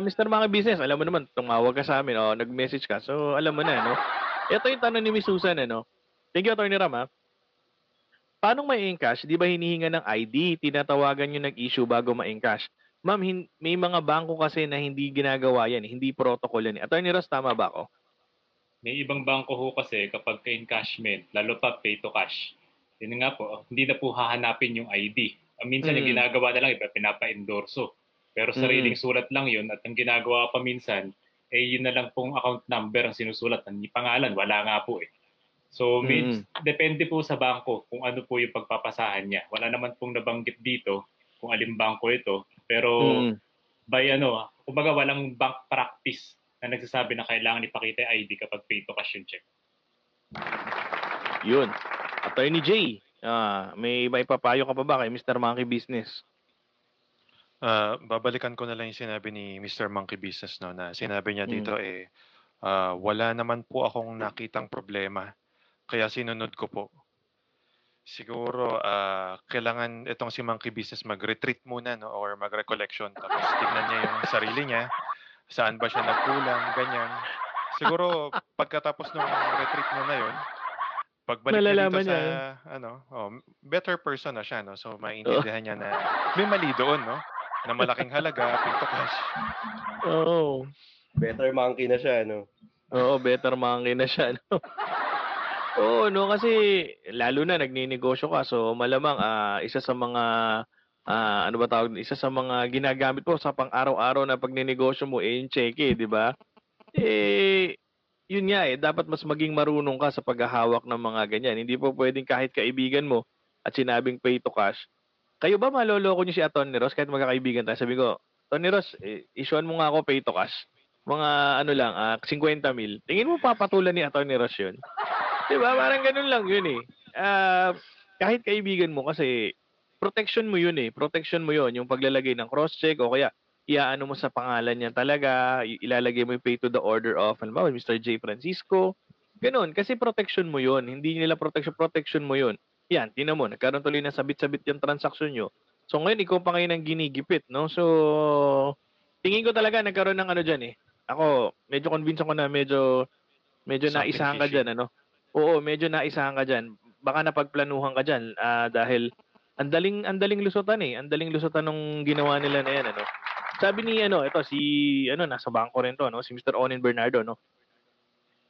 Mr. Mga Business, alam mo naman, tumawag ka sa amin, o nag-message ka, so alam mo na, no? Ito yung tanong ni Miss Susan, ano? Thank you, Atty. Ram, ha? Paano may encash? Di ba hinihinga ng ID? Tinatawagan yung nag-issue bago ma-encash. Ma'am, hin- may mga bangko kasi na hindi ginagawa yan, eh, hindi protocol yan. eh. Attorney Ross, tama ba ako? May ibang bangko ho kasi kapag ka-encashment, lalo pa pay to cash, yun nga po, hindi na po hahanapin yung ID. Ang minsan yung Mm. ginagawa na lang, iba pinapa-endorso. Pero sariling sulat lang yun at ang ginagawa pa minsan, eh yun na lang pong account number ang sinusulat. Ang pangalan, wala nga po eh. So, may, depende po sa bangko kung ano po yung pagpapasahan niya. Wala naman pong nabanggit dito kung alin bangko ito. Pero Mm. by ano, kumbaga walang bank practice na nagsasabi na kailangan ipakita yung ID kapag pay to cash yung check. Yun. Attorney J, ah, may may papayo ka pa ba kay Mr. Monkey Business? Ah, babalikan ko na lang yung sinabi ni Mr. Monkey Business no na sinabi niya Mm. dito eh ah, wala naman po akong nakitang problema kaya sinunod ko po. Siguro ah, kailangan itong si Monkey Business mag-retreat muna no or mag-recollection tapos tignan niya yung sarili niya saan ba siya nagkulang ganyan. Siguro pagkatapos ng retreat niya na yun pagbalik niya Malalaman dito sa niya ano oh, better person na siya no so maintindihan niya na may mali doon no na malaking halaga, pay to cash. Oo. Better monkey na siya, no? Oo, better monkey na siya, no? [LAUGHS] Oo, no, kasi lalo na nagninegosyo ka, so malamang ah, isa sa mga ah, ano ba tawag, isa sa mga ginagamit mo sa pang-araw-araw na pagninegosyo mo eh yung cheque, di ba? Eh yun nga eh, dapat mas maging marunong ka sa paghahawak ng mga ganyan. Hindi po pwedeng kahit kaibigan mo at sinabing pay to cash, kayo ba maloloko niyo si Atty. Ross kahit magkakaibigan tayo? Sabi ko, Tony Ross, eh, isuan mo nga ako pay to cash. Mga ano lang, ah, 50 mil. Tingin mo papatulan ni Atty. Ross yun? Diba? Parang ganun lang yun eh. Ah, kahit kaibigan mo kasi protection mo yun eh. Protection mo yun. Yung paglalagay ng cross-check o kaya iaano mo sa pangalan niya talaga, ilalagay mo yung pay to the order of, ba, Mr. J. Francisco. Ganun. Kasi protection mo yun. Hindi nila protection, protection mo yun. Yan, tinan mo, nagkaroon tuloy na sabit-sabit yung transaction nyo. So ngayon, ikaw pa ngayon ang ginigipit, no? So, tingin ko talaga nagkaroon ng ano dyan eh. Ako, medyo convinced ako na medyo, medyo naisahan ka dyan, ano? Oo, medyo naisahan ka dyan. Baka napagplanuhan ka dyan ah, dahil ang daling, ang daling lusutan eh. Ang daling lusutan nung ginawa nila na yan, ano? Sabi ni, ano, ito, si, ano, nasa bangko rin to, no? Si Mr. Onin Bernardo, no?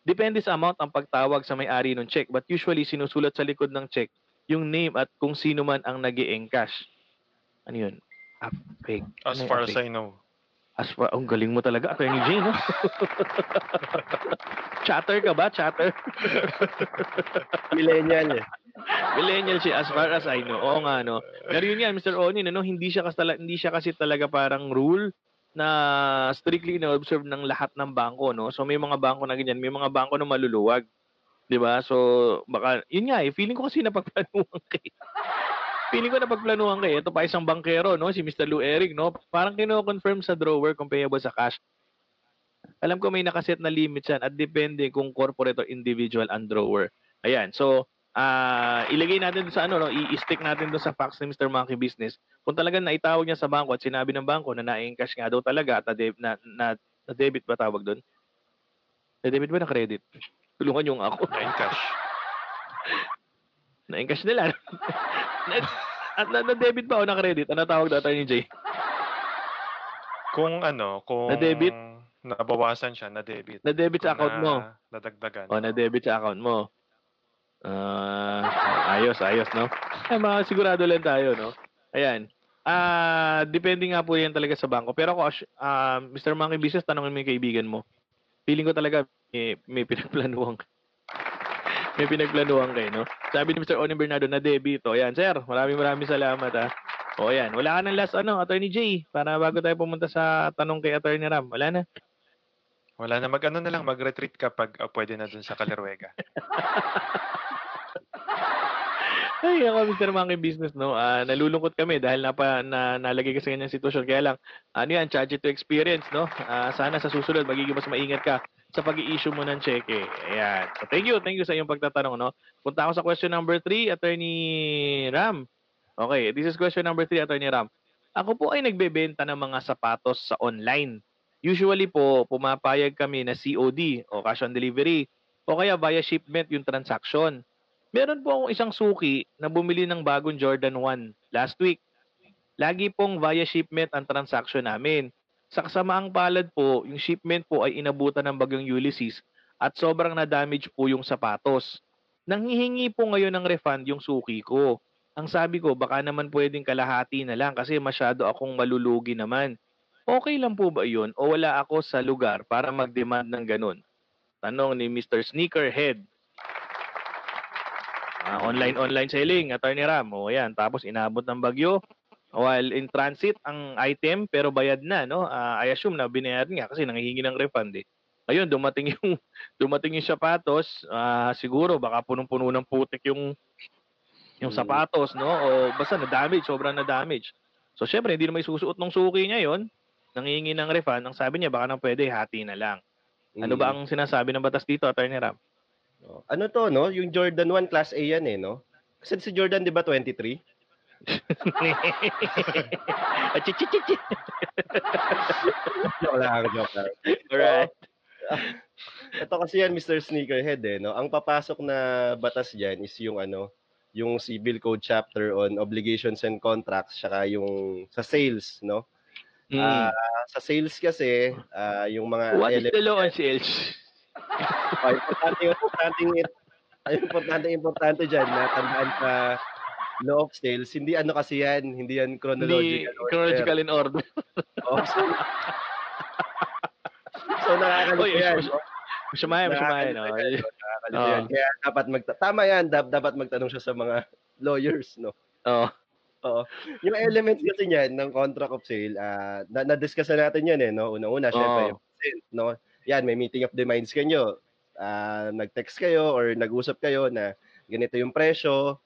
Depende sa amount ang pagtawag sa may-ari ng check, but usually sinusulat sa likod ng check yung name at kung sino man ang nag encash Ano yun? Ah, fake. As Ano far fake? as I know. As far, ang galing mo talaga, Attorney Jay, no? [LAUGHS] Chatter ka ba? Chatter? Millennial eh. Millennial siya, as far as I know. Oo nga, no? Pero yun yan, Mr. Onin, ano, hindi siya, kasi, hindi siya kasi talaga parang rule na strictly na-observe ng lahat ng bangko, no? So, may mga bangko na ganyan, may mga bangko na maluluwag. 'Di ba? So, baka, yun nga eh, feeling ko kasi napagplanuhan kay. Feeling ko napagplanuhan kay. Ito pa isang bankero, no? Si Mr. Lou Eric, no? Parang kino-confirm sa drawer kung payable sa cash. Alam ko may nakaset na limit yan at depende kung corporate or individual ang drawer. Ayan. So, ah ilagay natin sa ano, no? I-stick natin doon sa fax ni Mr. Monkey Business. Kung talagang naitawag niya sa bangko at sinabi ng bangko na na-encash nga daw talaga at na, na, na, na debit ba tawag doon? Na debit ba na credit? Tulungan yung ako. Na cash. [LAUGHS] Na-encash nila. [LAUGHS] na, at na, na-debit ba o na-credit? Ano tawag doon, Attorney Jay? Kung ano, kung Na-debit? nabawasan siya, na-debit. Na-debit sa account mo. na- Nadagdagan. O, na-debit sa account mo. Ah, ayos, ayos, no? Eh, mga sigurado lang tayo, no? Ayan. Ah, depende nga po yan talaga sa bangko. Pero ako, as- ah, Mr. Monkey Business, tanongin mo yung kaibigan mo. Feeling ko talaga may, may pinagplanuhan ka. May pinagplanuhan kayo, no? Sabi ni Mr. Onin Bernardo na debit. O, yan, sir. Maraming maraming salamat, ha. O, yan. Wala ka ng last, ano, Attorney J. Para bago tayo pumunta sa tanong kay Attorney Ram. Wala na. Wala na, mag-ano na lang, mag-retreat ka pag ah, pwede na dun sa Kalerwega. [LAUGHS] Ay, ako, Mr. Monkey Business, no? Ah, nalulungkot kami dahil napa, na, nalagay ka sa ganyang sitwasyon. Kaya lang, ano yan, charge to experience, no? Ah, sana sa susunod, magiging mas maingat ka sa pag issue mo ng cheque. Ayan. So, thank you. Thank you sa iyong pagtatanong, no? Punta ako sa question number 3, Attorney Ram. Okay, this is question number 3, Attorney Ram. Ako po ay nagbebenta ng mga sapatos sa online. Usually po, pumapayag kami na COD o cash on delivery o kaya via shipment yung transaction. Meron po akong isang suki na bumili ng bagong Jordan 1 last week. Lagi pong via shipment ang transaction namin. Sa kasamaang palad po, yung shipment po ay inabutan ng bagyong Ulysses at sobrang na-damage po yung sapatos. Nanghihingi po ngayon ng refund yung suki ko. Ang sabi ko, baka naman pwedeng kalahati na lang kasi masyado akong malulugi naman. Okay lang po ba yun o wala ako sa lugar para mag-demand ng ganun? Tanong ni Mr. Sneakerhead. Ah, online online selling, Attorney Ram. O yan, tapos inabot ng bagyo while in transit ang item pero bayad na, no? Ah, I assume na binayaran nga kasi nanghihingi ng refund eh. Ayun, dumating [LAUGHS] yung dumating yung sapatos, ah, siguro baka punong-puno ng putik yung yung Mm. sapatos, no? O basta na damage, sobrang na damage. So syempre hindi na may susuot ng suki niya 'yon. Nanghihingi ng refund, ang sabi niya baka nang pwede hati na lang. Ano ba ang sinasabi ng batas dito, Attorney Ram? Oh, Ano to, no? Yung Jordan 1 Class A yan eh, no? Kasi si Jordan, di ba, 23? [LAUGHS] Joke lang, joke lang. Alright. Ito kasi yan, Mr. Sneakerhead, eh, no? Ang papasok na batas dyan is yung ano, yung Civil Code chapter on obligations and contracts, saka yung sa sales, no? Mm. Ah, sa sales kasi, ah, yung mga What is element- the law on sales? Ah, importante, importante, importante, importante dyan na tandaan sa law of sales, hindi ano kasi yan, hindi yan Hindi chronological. order. chronological in order. [LAUGHS] Oh, so, so nakakalito Oy, yan. mas- Masamayan, masamayan. No? Nakakalito yan. Kaya dapat magta tama yan, dap- dapat magtanong siya sa mga lawyers, no? Oo. Oo. Yung elements kasi niyan ng contract of sale, ah, na na-discuss na natin 'yan eh, no? Una-una, syempre, Oo. yung percent, no? Yan, may meeting of the minds kayo. Ah, nag-text kayo or nag-usap kayo na ganito yung presyo.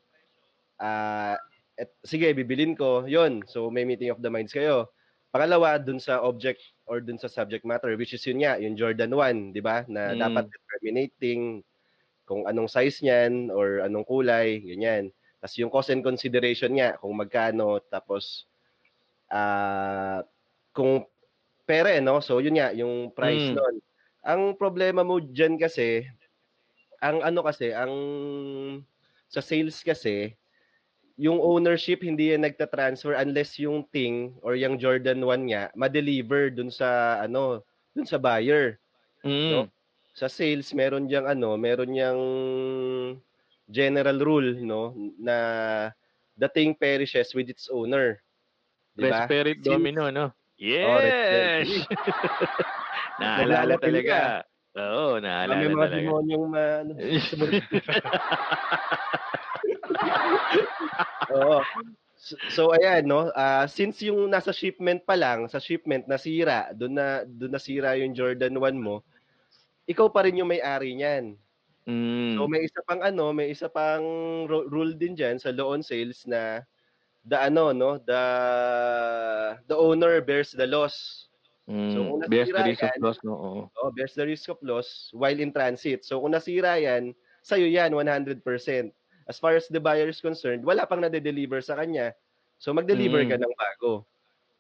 Ah, et, sige, bibilin ko. Yun. So, may meeting of the minds kayo. Pangalawa, dun sa object or dun sa subject matter, which is yun nga, yung Jordan 1, di ba? Na Mm. dapat determinating kung anong size niyan or anong kulay, ganyan. Tapos yung cost and consideration nga, kung magkano, tapos ah kung pera eh, no? So yun nga, yung price Mm. nun. Ang problema mo dyan kasi, ang ano kasi, ang sa sales kasi, yung ownership hindi yan nagta-transfer unless yung thing or yung Jordan 1 nga ma-deliver dun sa ano, dun sa buyer. Mm. Sa sales meron diyang ano, meron diyang general rule no na the thing perishes with its owner. Di ba? Spirit Since- Domino, no? Oh, Yes! [LAUGHS] [LAUGHS] naalala Naalala talaga. Oo, May naalala mga talaga. demonyong ma, ano, [LAUGHS] Oo. So, so ayan no, ah since yung nasa shipment pa lang, sa shipment nasira, doon na doon nasira yung Jordan 1 mo, ikaw pa rin yung may-ari niyan. Mm. So may isa pang ano, may isa pang ru- rule din diyan sa law on sales na the ano no, the the owner bears the loss. Mm. so kung nasira risk of yan- loss, no? Oo. Oh, bears the risk of loss while in transit. So kung nasira yan, sa'yo yan 100%. As far as the buyer is concerned, wala pang nade-deliver sa kanya. So mag-deliver Mm. ka ng bago.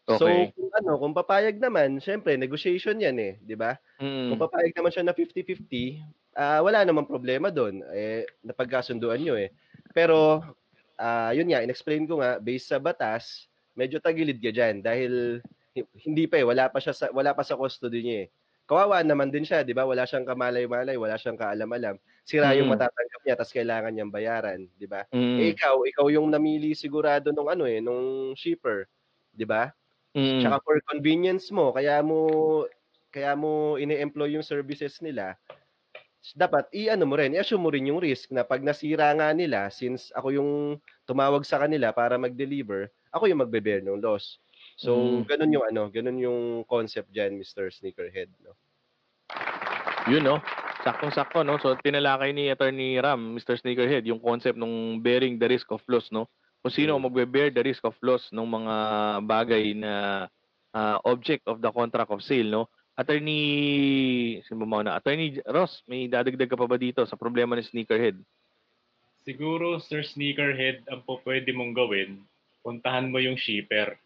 Okay. So kung ano, kung papayag naman, syempre negotiation 'yan eh, 'di ba? Mm. Kung papayag naman siya na 50-50, ah wala namang problema doon. Eh napagkasunduan niyo eh. Pero ah yun nga, inexplain ko nga based sa batas, medyo tagilid ka diyan dahil hi- hindi pa eh, wala pa siya sa wala pa sa custody niya eh. Kawawa naman din siya, 'di ba? Wala siyang kamalay-malay, wala siyang kaalam-alam. Sira yung Mm. matatanggap niya tapos kailangan niyang bayaran, 'di ba? Mm. Eh ikaw, ikaw yung namili sigurado nung ano eh, nung shipper, 'di ba? Mm. Tsaka for convenience mo, kaya mo kaya mo ini-employ yung services nila, dapat i-ano mo rin, i-assume mo rin yung risk na pag nasira nga nila, since ako yung tumawag sa kanila para mag-deliver, ako yung magbe-bear ng loss. So, Mm. ganun yung ano, ganun yung concept diyan, Mr. Sneakerhead, no. Yun, no? Saktong-sakto, no? So, tinalakay ni Attorney Ram, Mr. Sneakerhead, yung concept nung bearing the risk of loss, no? Kung sino ang Mm. magbe-bear the risk of loss ng mga bagay na ah, object of the contract of sale, no? Attorney, sino ba mauna? Attorney Ross, may dadagdag ka pa ba dito sa problema ni Sneakerhead? Siguro, Sir Sneakerhead, ang po pwede mong gawin, puntahan mo yung shipper.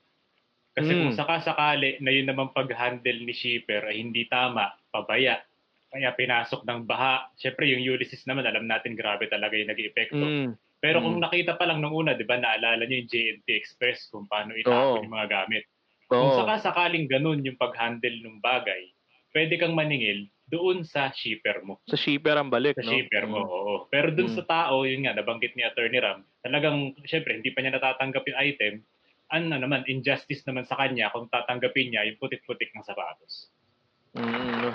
Kasi kung Mm. sakasakali na yun naman pag-handle ni shipper ay hindi tama, pabaya, kaya pinasok ng baha. Siyempre, yung Ulysses naman, alam natin grabe talaga yung nag-epekto. Mm. Pero Mm. kung nakita pa lang nung una, di ba, naalala nyo yung JNT Express kung paano itapon Oo. yung mga gamit. Kung Oo. sakasakaling ganun yung pag-handle ng bagay, pwede kang maningil doon sa shipper mo. Sa shipper ang balik, Sa no? shipper mo, Mm. oo. Pero dun Mm. sa tao, yun nga, nabanggit ni Attorney Ram, talagang, syempre, hindi pa niya natatanggap yung item, ano naman, injustice naman sa kanya kung tatanggapin niya yung putik-putik ng sapatos. Mm.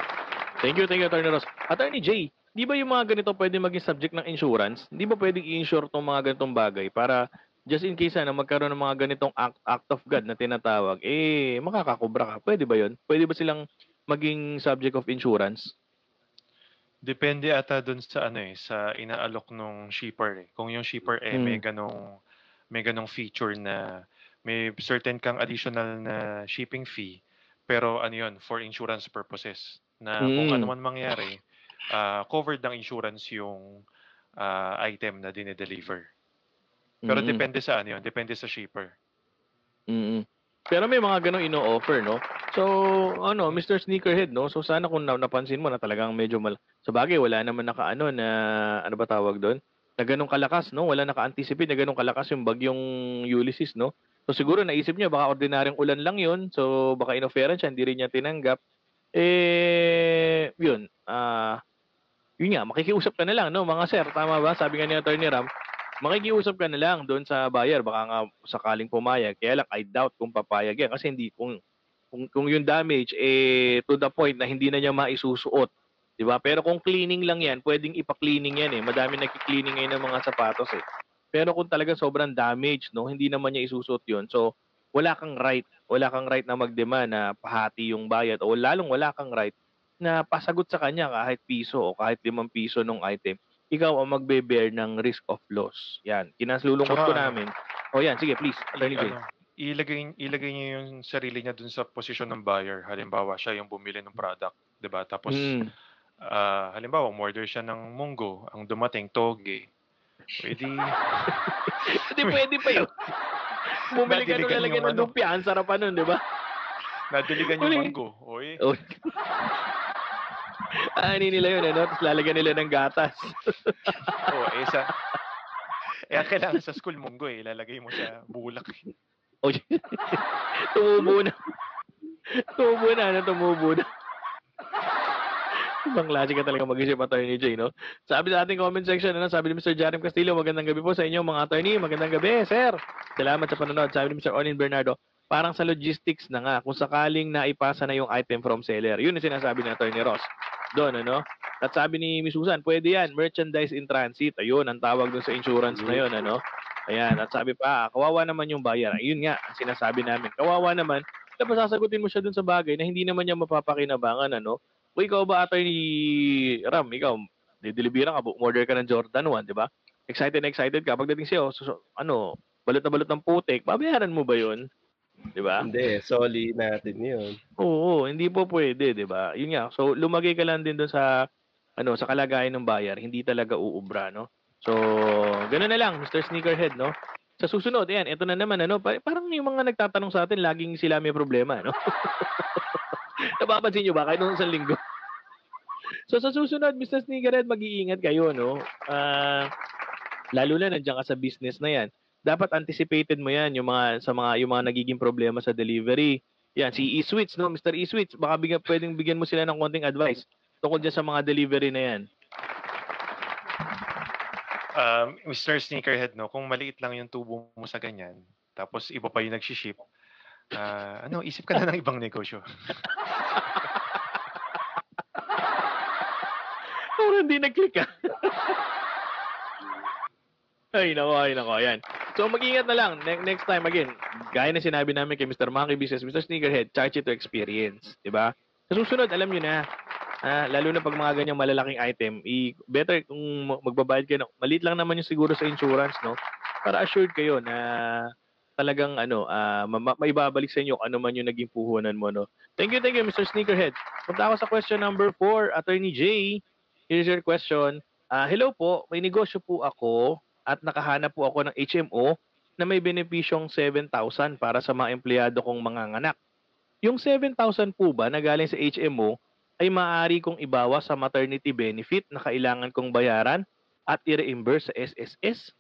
Thank you, thank you, Attorney Ross. Attorney Jay, di ba yung mga ganito pwede maging subject ng insurance? Di ba pwedeng i-insure tong mga ganitong bagay para just in case na magkaroon ng mga ganitong act, act of God na tinatawag, eh, makakakubra ka. Pwede ba yun? Pwede ba silang maging subject of insurance? Depende ata dun sa ano eh, sa inaalok nung shipper eh. Kung yung shipper eh may Mm. ganong may ganong feature na may certain kang additional na shipping fee pero ano yun for insurance purposes na kung Mm. ano man mangyari ah, covered ng insurance yung ah, item na dinedeliver. Pero Mm. depende sa ano yun, depende sa shipper. Mm. Pero may mga ganong ino-offer, no? So, ano, Mr. Sneakerhead, no? So, sana kung na- napansin mo na talagang medyo mal... Sa bagay, wala naman nakaano na... Ano ba tawag doon? Na ganong kalakas, no? Wala naka-anticipate na ganong kalakas yung bagyong Ulysses, no? So, siguro naisip niya, baka ordinaryong ulan lang yun. So, baka inoferan siya, hindi rin niya tinanggap. Eh, yun. Ah... yun nga, makikiusap ka na lang, no? Mga sir, tama ba? Sabi nga ni Attorney Ram, makikiusap ka na lang doon sa buyer baka nga sakaling pumayag kaya lang I doubt kung papayag yan kasi hindi kung kung, kung yung damage eh to the point na hindi na niya maisusuot 'di ba pero kung cleaning lang yan pwedeng ipa-cleaning yan eh madami nagki-cleaning ngayon ng mga sapatos eh Pero kung talaga sobrang damage, no, hindi naman niya isusot 'yon. So, wala kang right, wala kang right na mag-demand na pahati yung bayad o lalong wala kang right na pasagot sa kanya kahit piso o kahit limang piso nung item. Ikaw ang magbe-bear ng risk of loss. Yan, kinaslulungkot ko namin. O yan, sige please, Attorney Jay. ano, ilagay ilagay niya yung sarili niya dun sa posisyon ng buyer. Halimbawa, siya yung bumili ng product, 'di ba? Tapos Mm. Ah, halimbawa, umorder siya ng munggo, ang dumating toge. Pwede [LAUGHS] Hindi pwede pa yun. [LAUGHS] Bumili ka nung lalagyan ng ano. lumpia, ang sarap nun, di ba? nadiligan yung munggo. Oy. Oh. Ani nila yun, ano? Tapos lalagyan nila ng gatas. [LAUGHS] Oh, eh sa Eh, ang kailangan sa school munggo eh, ilalagay mo sa bulak. O, tumubo na. tumubo na, ano? Tumubo na. Ibang klase ka talaga mag-isip, Attorney Jay, no? Sabi sa ating comment section, ano? Sabi ni Mr. Jarim Castillo, magandang gabi po sa inyo, mga attorney. Magandang gabi, sir. Salamat sa panonood. Sabi ni Mr. Onin Bernardo, parang sa logistics na nga, kung sakaling naipasa na yung item from seller. Yun ang sinasabi ni Attorney Ross. Doon, ano? At sabi ni Miss Susan, pwede yan, merchandise in transit. Ayun, ang tawag dun sa insurance na yun, ano? Ayan, at sabi pa, kawawa naman yung buyer. Ayun nga, ang sinasabi namin. Kawawa naman, dapat sasagutin mo siya dun sa bagay na hindi naman niya mapapakinabangan, ano? O ikaw ba, attorney Ram, ikaw, didelibira ka, order ka ng Jordan 1, di ba? Excited na excited ka. Pagdating sa'yo, so, so, ano, balot na balot ng putik, babayaran mo ba yun? Di ba? Hindi, soli natin yun. Oo, hindi po pwede, 'di ba? Yun nga. So lumagay ka lang din doon sa ano, sa kalagayan ng buyer, hindi talaga uubra, no? So, ganoon na lang, Mr. Sneakerhead, no? Sa susunod, ayan, ito na naman, ano, pa- parang yung mga nagtatanong sa atin, laging sila may problema, no? [LAUGHS] Napapansin nyo ba, kahit nung isang linggo? So, sa susunod, Mr. Sneakerhead, mag-iingat kayo, no? Ah, lalo na nandiyan ka sa business na yan. Dapat anticipated mo yan, yung mga, sa mga, yung mga nagiging problema sa delivery, yan, si E-Switch, no? Mr. E-Switch, baka bigyan, pwedeng bigyan mo sila ng konting advice tungkol dyan sa mga delivery na yan. Um, Mr. Sneakerhead, no, kung maliit lang yung tubo mo sa ganyan, tapos iba pa yung nag-ship, ah, ano, isip ka na ng ibang negosyo. [LAUGHS] Parang hindi nag-click ah. [LAUGHS] ay, nako, ay, nako, ayan. So, mag-ingat na lang. Ne- next time, again, gaya na sinabi namin kay Mr. Monkey Business, Mr. Sneakerhead, charge it to experience. ba? Sa susunod, alam nyo na, ah, lalo na pag mga ganyang malalaking item, i- better kung ma- magbabayad kayo, ng- maliit lang naman yung siguro sa insurance, no? Para assured kayo na talagang ano, ma- ma- maibabalik sa inyo kung ano man yung naging puhunan mo, no? Thank you, thank you, Mr. Sneakerhead. Punta ako sa question number 4, Attorney J. Here's your question. Ah, hello po, may negosyo po ako at nakahanap po ako ng HMO na may benepisyong 7,000 para sa mga empleyado kong mga anak. Yung 7,000 po ba na galing sa HMO ay maaari kong ibawa sa maternity benefit na kailangan kong bayaran at i-reimburse sa SSS?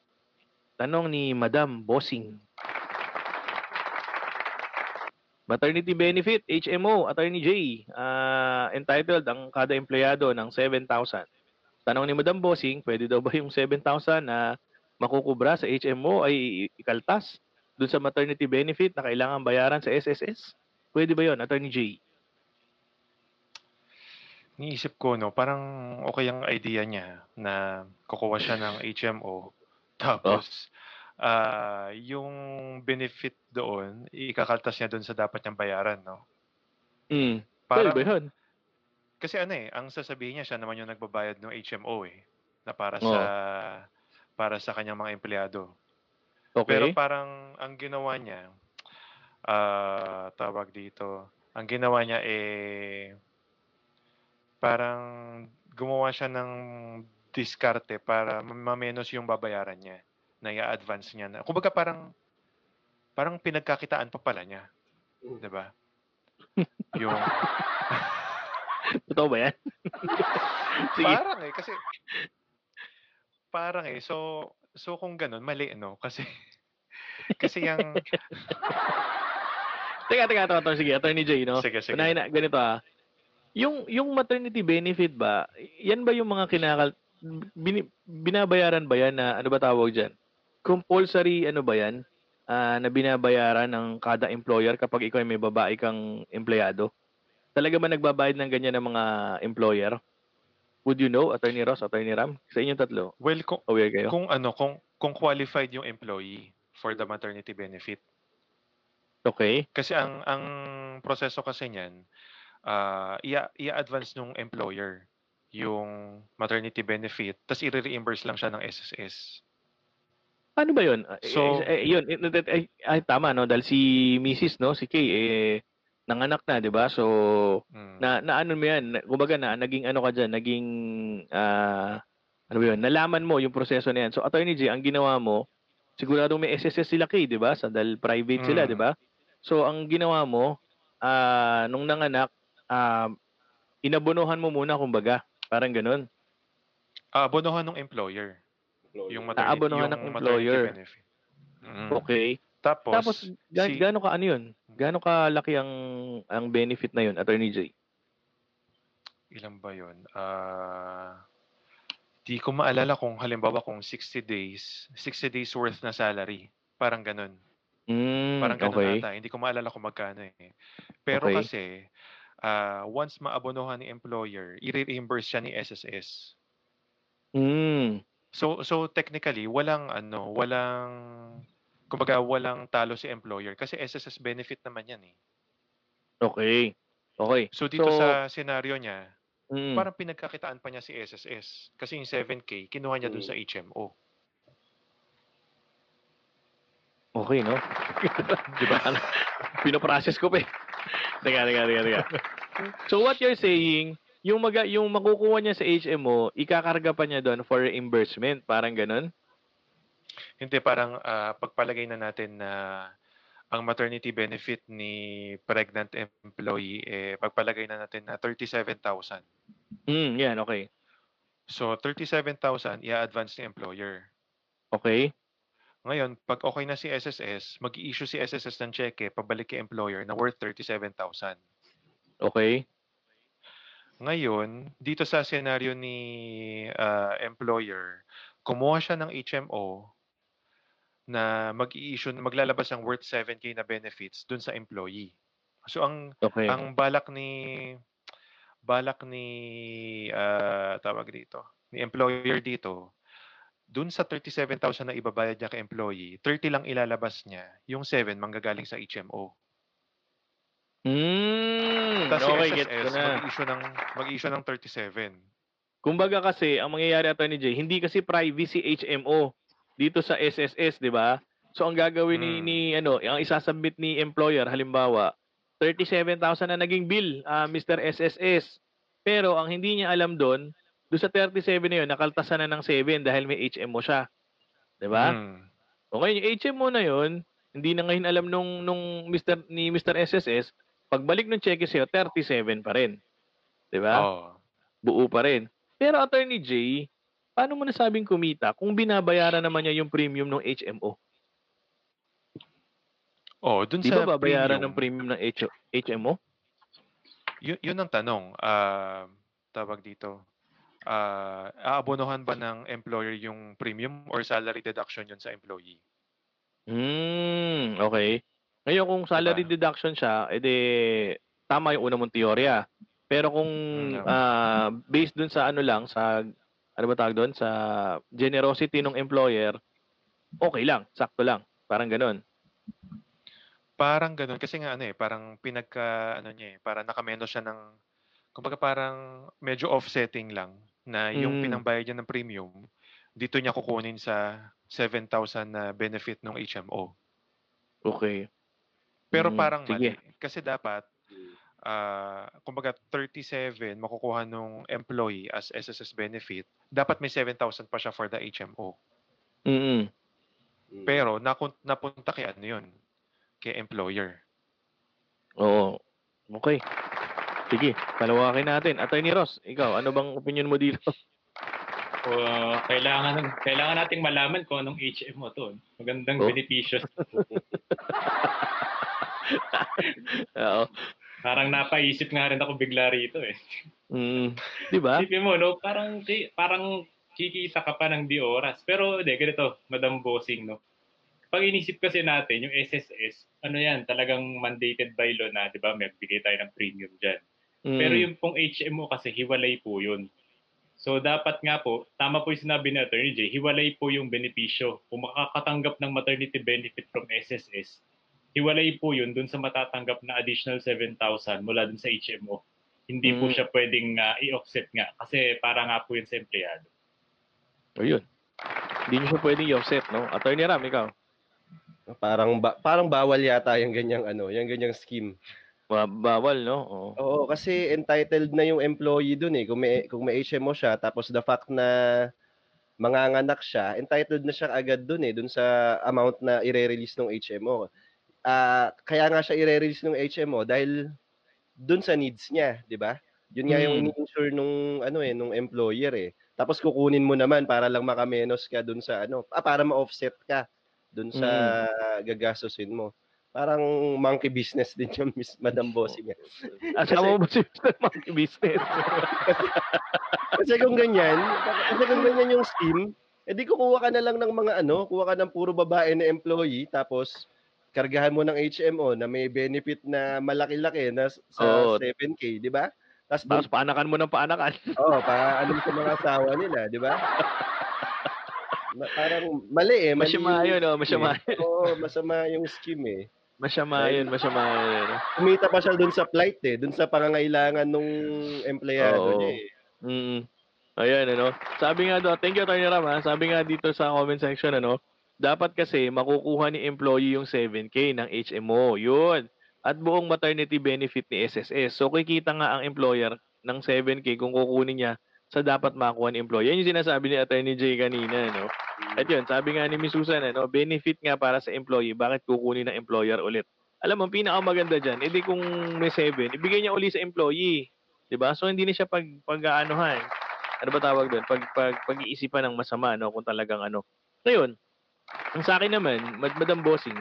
Tanong ni Madam Bossing. Maternity benefit, HMO, Attorney J, ah, entitled ang kada empleyado ng 7,000. Tanong ni Madam Bossing, pwede daw ba yung 7,000 na makukubra sa HMO ay ikaltas dun sa maternity benefit na kailangan bayaran sa SSS? Pwede ba yon Attorney J? Niisip ko, no, parang okay ang idea niya na kukuha siya ng HMO. Tapos, ah yung benefit doon, ikakaltas niya doon sa dapat niyang bayaran, no? Pwede Parang, ba yun? kasi ano eh, ang sasabihin niya, siya naman yung nagbabayad ng HMO eh, na para Oo. sa para sa kanyang mga empleyado. Okay. Pero parang ang ginawa niya, ah tawag dito, ang ginawa niya eh parang gumawa siya ng diskarte para ma- mamenos yung babayaran niya na i-advance niya na. Kumbaga parang parang pinagkakitaan pa pala niya. 'Di ba? yung [LAUGHS] Totoo ba yan? [LAUGHS] Sige. parang eh kasi parang eh so so kung ganun mali no kasi [LAUGHS] kasi yung Teka, teka, teka, teka, sige, Attorney J, no? sige sige Unahin na, ganito ah. Yung, yung maternity benefit ba, yan ba yung mga kinakal... Bini, binabayaran ba yan na, ano ba tawag dyan? Compulsory, ano ba yan? Ah, na binabayaran ng kada employer kapag ikaw ay may babae kang empleyado? Talaga ba nagbabayad ng ganyan ng mga employer? Would you know, Attorney Ross, Attorney Ram? Sa inyong tatlo, well kung aware kayo? kung ano kung kung qualified yung employee for the maternity benefit. Okay. Kasi ang ang proseso kasi niyan, ah, i- i-advance nung employer yung maternity benefit, tapos i-reimburse lang siya ng SSS. Ano ba 'yun? Ah, So- eh, eh, 'yun, eh, eh, eh, ay tama no dahil si Mrs. no, si Kay eh nanganak na, 'di ba? So Mm. na na ano mo 'yan, kumbaga na naging ano ka diyan, naging ah ano ba 'yun? Nalaman mo yung proseso na 'yan. So Attorney J, ang ginawa mo, siguradong may SSS sila Kay, 'di ba? Sa dahil private sila, Mm. 'di ba? So ang ginawa mo ah nung nanganak, ah inabonohan mo muna kumbaga, parang gano'n. Ah, abonohan ng employer yung maternity, Aabonohan ng employer. benefit. Mm. Okay. Tapos, Tapos ga- si- gaano ka ano 'yun? Gaano ka laki ang ang benefit na 'yun, Attorney J? ilan ba yun? Ah, di ko maalala kung halimbawa kung 60 days, 60 days worth na salary. Parang ganun. Mm, Parang ganun okay. ata. Hindi ko maalala kung magkano eh. Pero Okay. kasi, ah, once maabonohan ni employer, i-reimburse siya ni SSS. Mm. So so technically walang ano, walang kumbaga walang talo si employer kasi SSS benefit naman 'yan eh. Okay. Okay. So dito So- sa scenario niya, Mm. parang pinagkakitaan pa niya si SSS kasi yung 7k kinuha niya dun sa HMO. Okay, no? [LAUGHS] Di ba? Pinoprocess ko pa eh. Teka, teka, teka, teka. So what you're saying, yung maga, yung makukuha niya sa HMO, ikakarga pa niya doon for reimbursement, parang ganun? Hindi parang ah, pagpalagay na natin na ang maternity benefit ni pregnant employee eh pagpalagay na natin na 37,000. Mm, yan, okay. So 37,000 i-advance ni employer. Okay. Ngayon, pag okay na si SSS, mag-i-issue si SSS ng cheque pabalik kay employer na worth 37,000. Okay. Ngayon, dito sa senaryo ni ah, employer, kumuha siya ng HMO na mag-i-issue, maglalabas ng worth 7k na benefits dun sa employee. So ang Okay. ang balak ni balak ni ah, tawag dito, ni employer dito, dun sa 37,000 na ibabayad niya kay employee, 30 lang ilalabas niya, yung 7 manggagaling sa HMO. Mm, Tapos okay, si SSS na. mag-issue ng mag-issue ng 37. Kumbaga kasi, ang mangyayari Attorney J, hindi kasi privacy HMO dito sa SSS, di ba? So ang gagawin ni, Mm. ni ano, ang isasubmit ni employer halimbawa 37,000 na naging bill, ah, Mr. SSS. Pero ang hindi niya alam doon, doon sa 37 na yun, nakaltasan na ng 7 dahil may HMO siya. 'Di ba? Mm. O ngayon, yung HMO na yun, hindi na ngayon alam nung, nung Mr. ni Mr. SSS, pagbalik ng cheque sa'yo, 37 pa rin. 'Di ba? Oo. buo pa rin. Pero Attorney J, paano mo nasabing kumita kung binabayaran naman niya yung premium ng HMO? Oh, dun Di sa ba babayaran premium, ng premium ng H- HMO? yun, yun ang tanong. Ah, tawag dito. Ah, aabonohan ba ng employer yung premium or salary deduction yun sa employee? Hmm, okay. Ngayon kung salary deduction siya, edi tama yung una mong teorya. Pero kung Mm, ah, based dun sa ano lang, sa ano ba tawag doon? Sa generosity ng employer, okay lang, sakto lang. Parang ganun. Parang ganun kasi nga ano eh, parang pinagka ano niya eh, parang nakameno siya ng kumbaga parang medyo offsetting lang na yung Mm. pinambayad niya ng premium dito niya kukunin sa 7,000 na benefit ng HMO. Okay. Pero Mm, parang sige. mali kasi dapat ah kumbaga 37 makukuha nung employee as SSS benefit, dapat may 7,000 pa siya for the HMO. Mm. Mm. Pero nakun- napunta kay ano yun, kay employer. Oo. Okay. Sige, palawakin natin. Attorney Ross, ikaw, ano bang opinion mo dito? [LAUGHS] O, kailangan kailangan nating malaman kung anong HMO to. Magandang Oh. benepisyo. [LAUGHS] Oo. Parang napaisip nga rin ako bigla rito eh. Mm. Di ba? Isipin mo, no? Parang, parang kikita ka pa ng di oras. Pero, hindi, ganito, Madam Bossing, no? Pag inisip kasi natin, yung SSS, ano yan, talagang mandated by law na, di ba? May bigay tayo ng premium dyan. Mm. Pero yung pong HMO kasi, hiwalay po yun. So dapat nga po, tama po yung sinabi ni Attorney J, hiwalay po yung benepisyo. Kung makakatanggap ng maternity benefit from SSS, hiwalay po yun dun sa matatanggap na additional 7,000 mula dun sa HMO. Hindi po Mm. siya pwedeng ah, i-offset nga kasi para nga po yun sa empleyado. Ayun. Hindi nyo siya pwedeng i-offset, no? Attorney Ram, ikaw. Parang ba- parang bawal yata yung ganyang ano, yung ganyang scheme. Ba- bawal, no? Oo. Oo, kasi entitled na yung employee dun eh. Kung may, kung may HMO siya, tapos the fact na manganganak siya, entitled na siya agad dun eh, dun sa amount na ire-release ng HMO. Ah, kaya nga siya ire-release ng HMO dahil dun sa needs niya, di ba? Yun nga yung Mm. ini-insure nung ano eh, nung employer eh. Tapos kukunin mo naman para lang makamenos ka dun sa ano, ah, para ma-offset ka dun sa gagastusin mo. Parang monkey business din yung Miss Madam Bossing. eh. [LAUGHS] Asawa mo ba si Mr. Monkey Business? [LAUGHS] Kasi kung ganyan, kasi kung ganyan yung scheme, edi kukuha ka na lang ng mga ano, kuha ka ng puro babae na employee, tapos kargahan mo ng HMO na may benefit na malaki-laki na sa Oo. 7K, di ba? Tapos Tapos paanakan mo ng paanakan. [LAUGHS] oh, pa ano sa mga asawa nila, di ba? Ma- parang mali eh. Mali Masama yun, scheme Masama. eh. Oo, masama yung scheme eh. Masama yun, masama yun. Kumita pa siya dun sa flight eh, dun sa pangangailangan nung empleyado Oo. niya eh. Mm. Ayan, ano. Sabi nga doon, thank you, Attorney Ram, ha? Sabi nga dito sa comment section, ano, dapat kasi makukuha ni employee yung 7K ng HMO. Yun. At buong maternity benefit ni SSS. So, kikita nga ang employer ng 7K kung kukunin niya sa dapat makuha ni employer. Yan yung sinasabi ni Attorney J kanina, no? At yun, sabi nga ni Miss Susan, ano, benefit nga para sa employee, bakit kukunin ng employer ulit? Alam mo, pinakamaganda dyan, edi kung may 7, ibigay niya uli sa employee. ba? So hindi na siya pag pag-aanuhan. Ano ba tawag doon? Pag, pag pag-iisipan ng masama no kung talagang ano. Ngayon, ang sa akin naman, Mad Madam Bossing,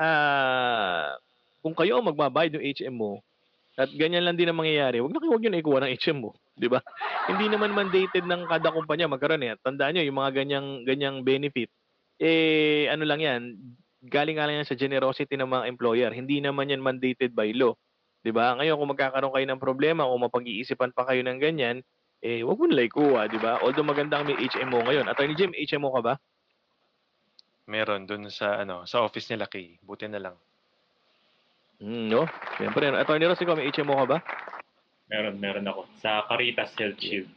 ah kung kayo ang magbabayad ng HMO at ganyan lang din ang mangyayari, wag na kayo wag na ikuha ng HMO, [LAUGHS] 'di ba? Hindi naman mandated ng kada kumpanya magkaroon eh. Tandaan niyo yung mga ganyang ganyang benefit eh ano lang 'yan, galing lang yan sa generosity ng mga employer. Hindi naman yan mandated by law. 'Di ba? Ngayon kung magkakaroon kayo ng problema o mapag-iisipan pa kayo ng ganyan, eh wag mo na lang ikuha, 'di ba? Although maganda ang may HMO ngayon. Attorney Jim, HMO ka ba? Meron dun sa ano, sa office nila kay. Buti na lang. Mm, no. Siyempre, Attorney Ross, ikaw may HMO ka ba? Meron, meron ako. Sa Caritas Health Shield.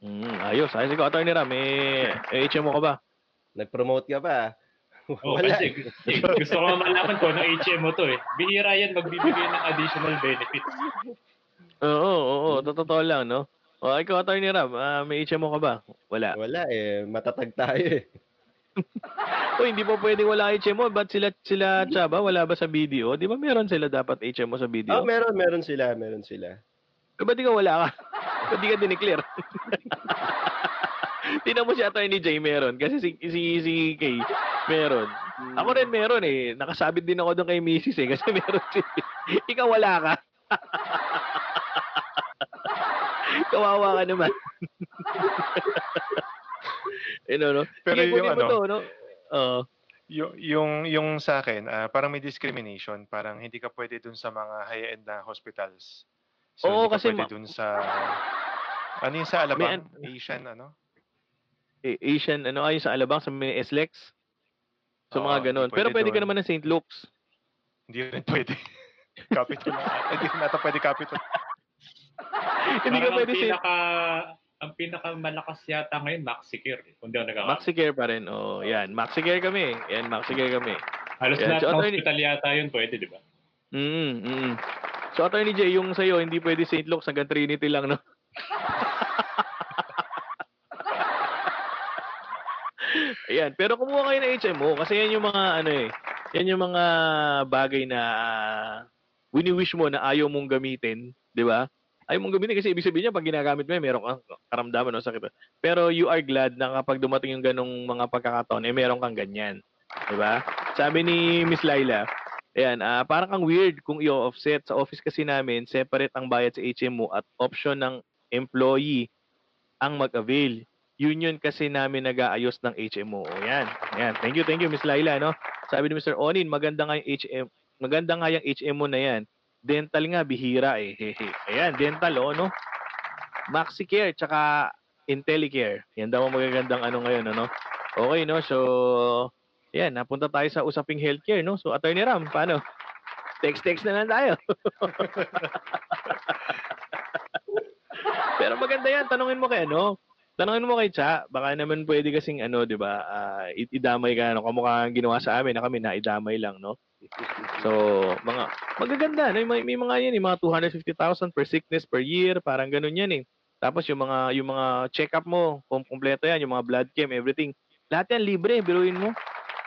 Mm, ayos. Ayos ikaw, Attorney Ram, may, may HMO ka ba? Nag-promote ka pa. Oh, Wala. kasi eh, gusto ko malaman ko ng HMO to eh. Bihira yan magbibigay ng additional benefits. Oo, oo, oo. Totoo lang, no? O, ikaw, Attorney Ram, ah, may HMO ka ba? Wala. Wala eh. Matatag tayo eh. [LAUGHS] O, hindi pa pwedeng wala HMO. Ba't sila, sila Chaba, wala ba sa video? Di ba meron sila dapat HMO sa video? Oh, meron, meron sila, meron sila. Eh, ba't di ka wala ka? [LAUGHS] ba't di ka dineclare? [LAUGHS] Tingnan mo si Attorney J meron. Kasi si, si, si Kay meron. Ako rin meron eh. Nakasabit din ako doon kay Mrs. eh. Kasi meron si... Ikaw wala ka. Kawawa ka naman. [LAUGHS] you know, no? Pero Sige, yung ano, to, no? Oo. Yung, yung, yung sa akin, ah, parang may discrimination. Parang hindi ka pwede dun sa mga high-end na hospitals. So, Oo, hindi ka kasi pwede ma- dun sa... Ano yung sa Alabang? an- Asian, ano? eh, Asian, ano, ayun sa Alabang, sa may SLEX. Sa Oo, mga ganun. Pero pwede pwede ka naman ng St. Luke's. Hindi rin pwede. [LAUGHS] capital na. Hindi rin nata pwede capital. [LAUGHS] Hindi ka pwede St. pinaka, ang pinaka malakas yata ngayon, MaxiCare. eh, Kung di ako nagkakamali. MaxiCare pa rin. Oh, yan. MaxiCare kami. Yan, MaxiCare kami. Halos Yan, lahat so ng hospital yata yun pwede, di ba? Mm, mm. So, Attorney J, yung sa'yo, hindi pwede St. Luke's hanggang Trinity lang, no? [LAUGHS] Ayan. Pero kumuha kayo ng HMO kasi yan yung mga, ano eh, yan yung mga bagay na uh, wini-wish mo na ayaw mong gamitin, di ba? Ayaw mong gamitin kasi ibig sabihin niya, pag ginagamit mo, meron kang karamdaman o sakit. Pero you are glad na kapag dumating yung ganong mga pagkakataon, eh, meron kang ganyan. Di ba? Sabi ni Miss Laila, Ayan, ah parang kang weird kung i-offset. Sa office kasi namin, separate ang bayad sa HMO at option ng employee ang mag-avail. Yun kasi namin nag-aayos ng HMO. O, yan. Ayan. Thank you, thank you, Miss Laila. No? Sabi ni Mr. Onin, maganda nga yung HM, maganda nga yung HMO na yan. Dental nga, bihira eh. Hehe. [LAUGHS] Ayan, dental, oh, no? MaxiCare tsaka IntelliCare. Yan daw ang magagandang ano ngayon, ano? Okay, no? So, yan, napunta tayo sa usaping healthcare, no? So, Attorney Ram, paano? Text-text na lang tayo. [LAUGHS] Pero maganda yan, tanungin mo kay ano, tanungin mo kay Cha, baka naman pwede kasing ano, 'di ba? i- idamay ka ano, kamukha ang ginawa sa amin na kami na idamay lang, no? So, mga magaganda, no? may, may mga yan, yung mga 250,000 per sickness per year, parang ganun yan eh. Tapos yung mga yung mga check-up mo, kung kumpleto yan, yung mga blood chem, everything. Lahat yan libre, biruin mo.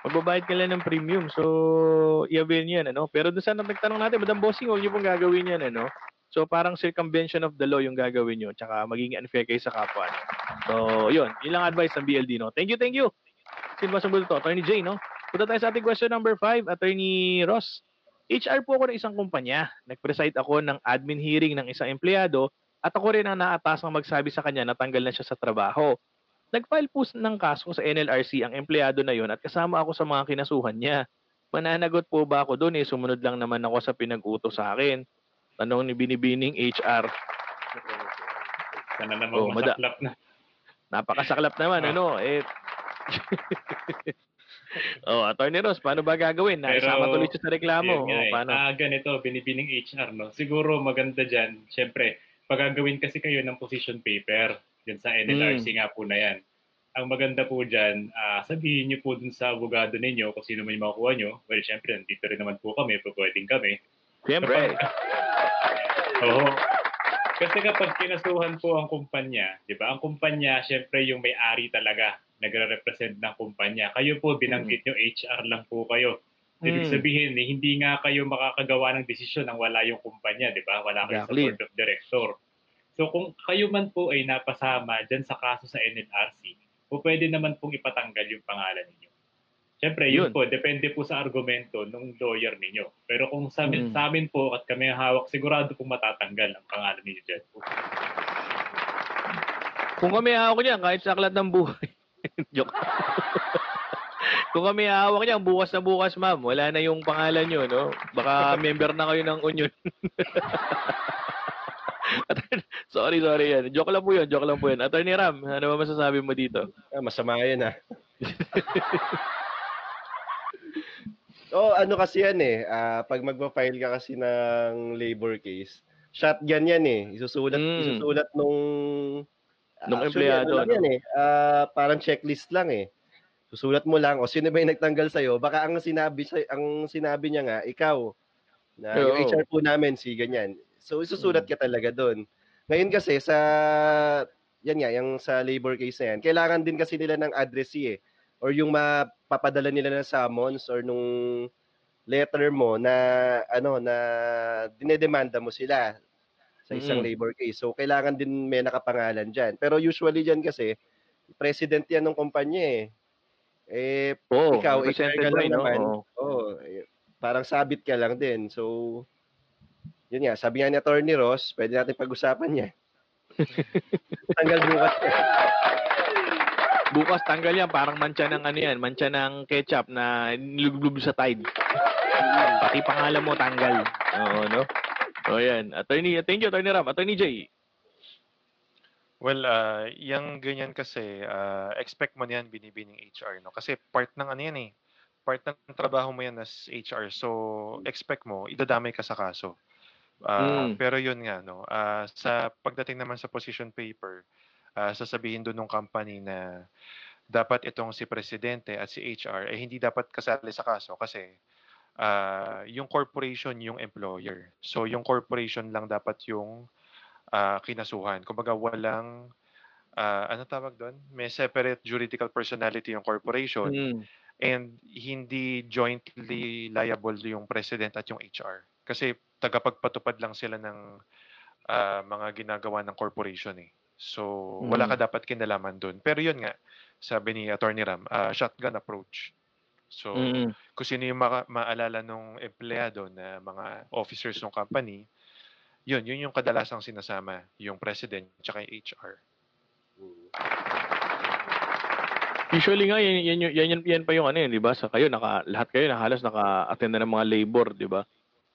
Magbabayad ka lang ng premium. So, i-avail yan, ano? Pero doon sa nagtanong natin, Madam Bossing, huwag niyo pong gagawin yan, ano? So, parang circumvention of the law yung gagawin nyo. Tsaka magiging unfair kayo sa kapwa. No? So, yun. Yun lang advice ng BLD, no? Thank you, thank you. Sino ba sumunod to? Attorney J, no? Punta tayo sa ating question number 5, Attorney Ross. HR po ako ng isang kumpanya. Nag-preside ako ng admin hearing ng isang empleyado at ako rin ang naatasang magsabi sa kanya na tanggal na siya sa trabaho. Nag-file po ng kaso sa NLRC ang empleyado na yon at kasama ako sa mga kinasuhan niya. Mananagot po ba ako doon eh? Sumunod lang naman ako sa pinag-utos sa akin. Tanong ni Binibining HR. Sana naman Oh, mada- masaklap na. Napakasaklap naman, Ah. ano? Eh, [LAUGHS] oh, Attorney Ross, paano ba gagawin? Pero, Naisama tuloy siya sa reklamo. Nga Oh, paano? Ah, ganito, binibining HR, no? Siguro maganda dyan, syempre, pagagawin kasi kayo ng position paper, dyan sa NLRC Hmm. nga po na yan. Ang maganda po dyan, ah, sabihin niyo po dun sa abogado ninyo kung sino man yung makukuha nyo. Well, syempre, nandito rin naman po kami, pwedeng kami. Siyempre. Oo. Kasi kapag kinasuhan po ang kumpanya, di ba? Ang kumpanya, syempre yung may-ari talaga, nagre-represent ng kumpanya. Kayo po, binanggit nyo, HR lang po kayo. Ibig Mm. sabihin, eh, hindi nga kayo makakagawa ng desisyon nang wala yung kumpanya, di ba? Wala kayo Exactly. sa board of director. So kung kayo man po ay napasama dyan sa kaso sa NLRC, po pwede naman pong ipatanggal yung pangalan ninyo. Siyempre, yun, Yun. po, depende po sa argumento ng lawyer ninyo. Pero kung sa amin, Mm. sa amin po at kami hawak, sigurado pong matatanggal ang pangalan ninyo dyan. Kung kami hawak niyan, kahit sa aklat ng buhay. [LAUGHS] Joke. [LAUGHS] Kung kami hawak niyan, bukas na bukas, ma'am, wala na yung pangalan nyo, no? Baka member na kayo ng union. [LAUGHS] sorry, sorry yan. Joke lang po yun, joke lang po yun. Attorney Ram, ano ba masasabi mo dito? Ah, masama yun ah. oh, ano kasi yan eh. ah, pag magpa-file ka kasi ng labor case, shotgun yan eh. Isusulat, Mm. isusulat nung Nung actually, empleyado, Ano lang yan eh. ah, parang checklist lang eh. Susulat mo lang o sino ba yung nagtanggal sa'yo. Baka ang sinabi sa ang sinabi niya nga ikaw na yung Oo. HR po namin si ganyan. So isusulat Mm. ka talaga doon. Ngayon kasi sa yan nga, yung sa labor case na yan, kailangan din kasi nila ng addressee eh. Or yung mapapadala nila ng summons or nung letter mo na ano na dinedemanda mo sila sa isang Mm. labor case. So kailangan din may nakapangalan diyan. Pero usually diyan kasi president yan ng kumpanya eh. Eh Oo, ikaw HR ka lang no? naman. Oo. Oo, eh, parang sabit ka lang din. So yun nga, sabi nga ni Attorney Ross, pwede natin pag-usapan niya. [LAUGHS] Tanggal bukas yan. Bukas tanggal yan, parang mancha ng ano yan, mancha ng ketchup na niluglub sa Tide. Pati pangalan mo tanggal. Oo, no? O yan. Attorney, thank you, Attorney Ram. Attorney J. Well, ah, yung ganyan kasi, ah, expect mo niyan binibining HR, no? Kasi part ng ano yan eh. Part ng trabaho mo yan as HR. So, expect mo, idadamay ka sa kaso. Ah, Mm. Pero yun nga, no? ah, sa pagdating naman sa position paper, ah, sasabihin doon ng company na dapat itong si presidente at si HR eh hindi dapat kasali sa kaso kasi ah, yung corporation yung employer. So yung corporation lang dapat yung ah, kinasuhan. Kumbaga walang ah, ano tawag doon? May separate juridical personality yung corporation Mm. and hindi jointly liable yung president at yung HR. Kasi tagapagpatupad lang sila ng ah, mga ginagawa ng corporation eh. So wala ka dapat kinalaman doon. Pero yun nga, sabi ni Attorney Ram, ah, shotgun approach. So Mm. kung sino yung maka- maalala nung empleyado na mga officers ng company, yun, yun yung kadalasang sinasama, yung president tsaka yung HR. Usually nga, yan, yan, yan, yan, yan pa yung ano yun, di ba? Sa kayo, naka, lahat kayo na halos naka-attend na ng mga labor, di ba?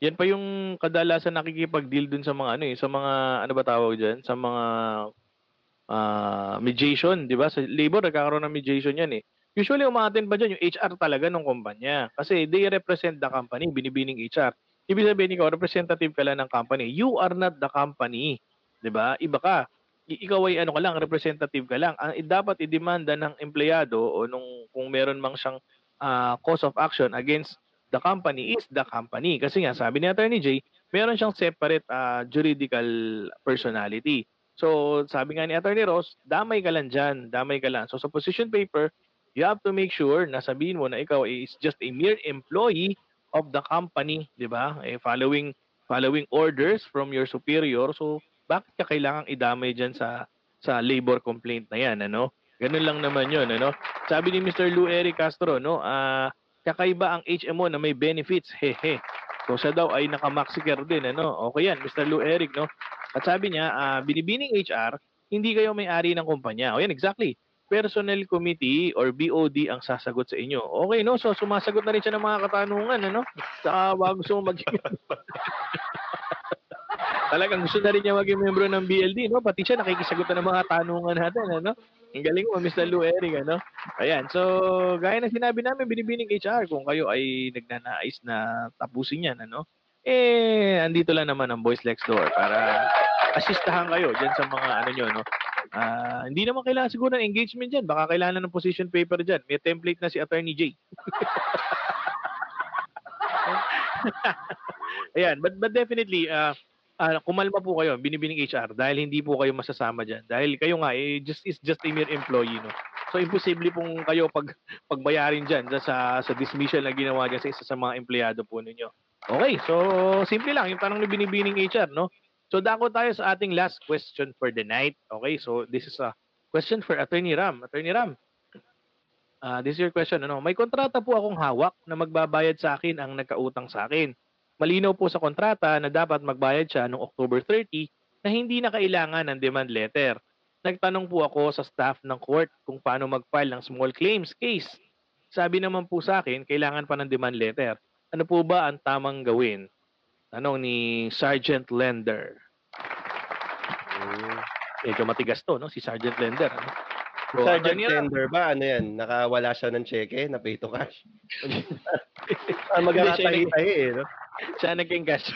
Yan pa yung kadalasan nakikipag-deal dun sa mga ano eh, sa mga ano ba tawag diyan, sa mga uh, mediation, 'di ba? Sa labor nagkakaroon ng mediation 'yan eh. Usually umaattend pa diyan yung HR talaga ng kumpanya kasi they represent the company, binibining HR. Ibig sabihin ikaw representative ka lang ng company. You are not the company, ba? Iba ka. ikaw ay ano ka lang, representative ka lang. Ang dapat i-demanda ng empleyado o nung kung meron mang siyang uh, cause of action against the company is the company. Kasi nga, sabi ni Attorney J, meron siyang separate uh, juridical personality. So, sabi nga ni Attorney Ross, damay ka lang dyan, damay ka lang. So, sa position paper, you have to make sure na sabihin mo na ikaw is just a mere employee of the company, di ba? Eh, following following orders from your superior. So, bakit ka kailangang idamay dyan sa sa labor complaint na yan, ano? Ganun lang naman yun, ano? Sabi ni Mr. Lou Eric Castro, no, ah, uh, kakaiba ang HMO na may benefits, hehe. So siya daw ay naka-maxicare din, ano? Okay yan, Mr. Lou Eric, no? At sabi niya, uh, binibining HR, hindi kayo may-ari ng kumpanya. O yan, exactly. Personnel committee or BOD ang sasagot sa inyo. Okay, no? So, sumasagot na rin siya ng mga katanungan, ano? Saka, wag gusto mo maging... [LAUGHS] Talagang gusto na rin niya maging membro ng BLD, no? Pati siya nakikisagot na ng mga tanungan natin, ano? Ang galing mo, Mr. Lou Eric, ano? Ayan, so, gaya na sinabi namin, binibining HR, kung kayo ay nagnanais na tapusin yan, ano? eh, andito lang naman ang Boys Next Door para assistahan kayo dyan sa mga ano nyo, no? Uh, hindi naman kailangan siguro ng engagement dyan. Baka kailangan ng position paper dyan. May template na si Attorney J. [LAUGHS] Ayan, but, but definitely, uh, uh, kumalma po kayo, binibining HR, dahil hindi po kayo masasama dyan. Dahil kayo nga, eh, just, is just a mere employee, no? So, imposible pong kayo pag, pagbayarin dyan sa, sa dismissal na ginawa dyan sa isa sa mga empleyado po ninyo. Okay, so simple lang yung tanong ni binibining HR, no? So dako tayo sa ating last question for the night. Okay, so this is a question for Attorney Ram. Attorney Ram, uh, this is your question. Ano? May kontrata po akong hawak na magbabayad sa akin ang nagkautang sa akin. Malinaw po sa kontrata na dapat magbayad siya noong October 30 na hindi na kailangan ng demand letter. Nagtanong po ako sa staff ng court kung paano mag-file ng small claims case. Sabi naman po sa akin, kailangan pa ng demand letter. Ano po ba ang tamang gawin? Tanong ni Sergeant Lender. Hmm. Medyo matigas to, no? Si Sergeant Lender. Ano? So, Sergeant Lender ba? Ano yan? Nakawala siya ng cheque na pay to cash? [LAUGHS] ah, Magkakatahi-tahi eh, no? Siya naging cash. [LAUGHS]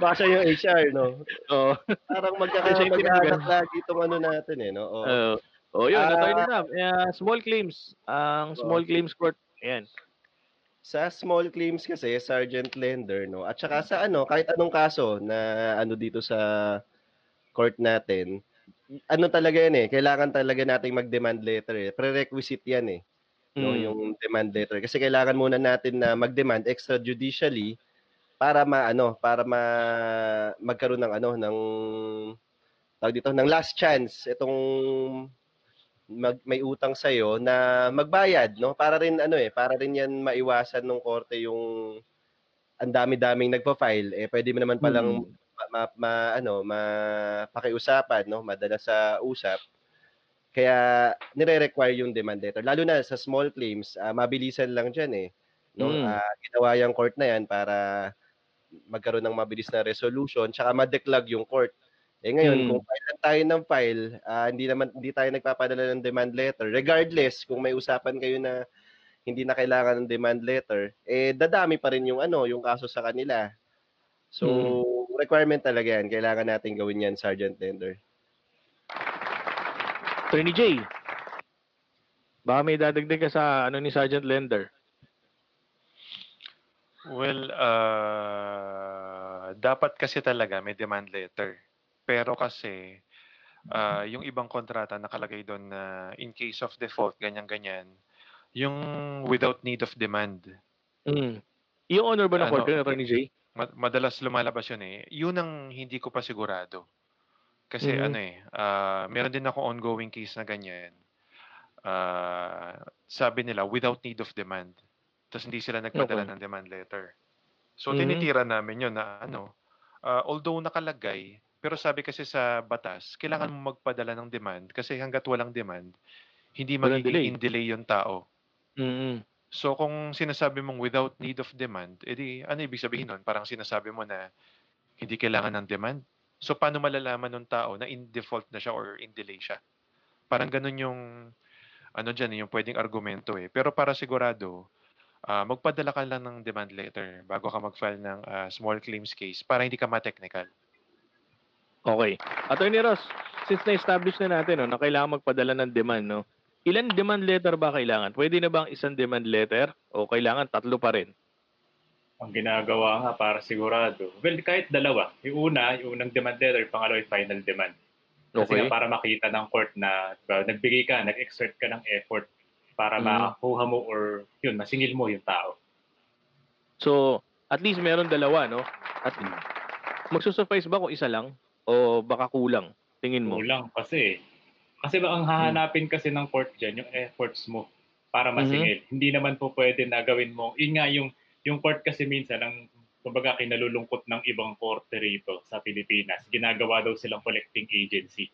Baka siya yung HR, no? Oo. Parang magkakatahi lagi itong ano natin eh, no? Oo. Uh, Oh, yun, uh, na. Uh, small claims. Ang uh, small claims court. Ayan. Sa small claims kasi, sergeant lender, no? At saka sa ano, kahit anong kaso na ano dito sa court natin, ano talaga yan eh, kailangan talaga nating mag-demand letter eh. Prerequisite yan eh. No, mm. yung demand letter. Kasi kailangan muna natin na mag-demand extrajudicially para maano, para ma magkaroon ng ano ng tawag dito ng last chance itong mag, may utang sa iyo na magbayad, no? Para rin ano eh, para rin 'yan maiwasan ng korte yung ang dami-daming nagpa-file eh pwede mo naman palang hmm. ma, ma, ma ano, mapakiusapan, no? Madala sa usap. Kaya nire-require yung demand letter. Lalo na sa small claims, uh, mabilisan lang diyan eh. No? Mm. Uh, ginawa yung court na 'yan para magkaroon ng mabilis na resolution, tsaka ma-declag yung court eh ngayon, hmm. kung file lang tayo ng file, uh, hindi naman hindi tayo nagpapadala ng demand letter. Regardless kung may usapan kayo na hindi na kailangan ng demand letter, eh dadami pa rin yung ano, yung kaso sa kanila. So, hmm. requirement talaga yan. Kailangan natin gawin yan, Sergeant Lender. Attorney J, baka may dadagdag ka sa ano ni Sergeant Lender? Well, uh, dapat kasi talaga may demand letter. Pero kasi, uh, yung ibang kontrata nakalagay doon na in case of default, ganyan-ganyan, yung without need of demand. Mm. Yung honor ba ng ano, court, Attorney J? Madalas lumalabas yun eh. Yun ang hindi ko pa sigurado. Kasi mm-hmm. ano eh, uh, meron din ako ongoing case na ganyan. Uh, sabi nila, without need of demand. Tapos hindi sila nagpadala okay. ng demand letter. So, mm-hmm. tinitira namin yun na ano, uh, although nakalagay, pero sabi kasi sa batas, kailangan mo magpadala ng demand kasi hangga't walang demand, hindi magiging in delay yung tao. Mm-hmm. So kung sinasabi mong without need of demand, edi ano ibig sabihin nun? Parang sinasabi mo na hindi kailangan ng demand. So paano malalaman ng tao na in default na siya or in delay siya? Parang ganun yung ano diyan yung pwedeng argumento eh. Pero para sigurado, uh, magpadala ka lang ng demand letter bago ka mag-file ng uh, small claims case para hindi ka ma-technical. Okay. Attorney Ross, since na-establish na natin no, na kailangan magpadala ng demand, no, ilan demand letter ba kailangan? Pwede na bang isang demand letter o kailangan tatlo pa rin? Ang ginagawa nga para sigurado. Well, kahit dalawa. Yung una, yung unang demand letter, yung pangalawa, yung final demand. Kasi Okay. nga para makita ng court na diba, nagbigay ka, nag-exert ka ng effort para Mm. makakuha mo or yun, masingil mo yung tao. So, at least meron dalawa, no? At magsusuffice ba kung isa lang o baka kulang? Tingin mo? Kulang kasi. Kasi ba ang hahanapin kasi ng court dyan, yung efforts mo para masingil. Hindi naman po pwede na gawin mo. Yun nga, yung, yung court kasi minsan, ang kumbaga kinalulungkot ng ibang korte rito sa Pilipinas, ginagawa daw silang collecting agency.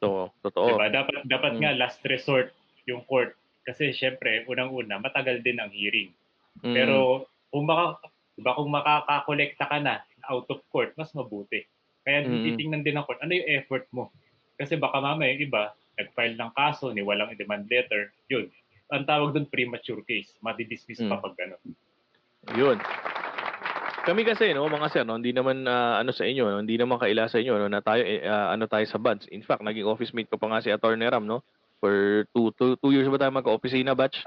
So, totoo. Diba? Dapat, dapat Mm. nga last resort yung court. Kasi syempre, unang-una, matagal din ang hearing. Mm. Pero kung maka, diba, kung makakakolekta ka na out of court, mas mabuti. Kaya Mm. titingnan din ng court, ano yung effort mo? Kasi baka mamaya yung iba, nag-file ng kaso, ni walang demand letter, yun. Ang tawag doon premature case. Madidismiss pa Mm. pag gano'n. Yun. Kami kasi no, mga sir, no, hindi naman ah, ano sa inyo, no, hindi naman kaila sa inyo no, na tayo ah, ano tayo sa buds. In fact, naging office mate ko pa nga si Attorney Ram, no? For two, two, two years ba tayo magka-opisina batch?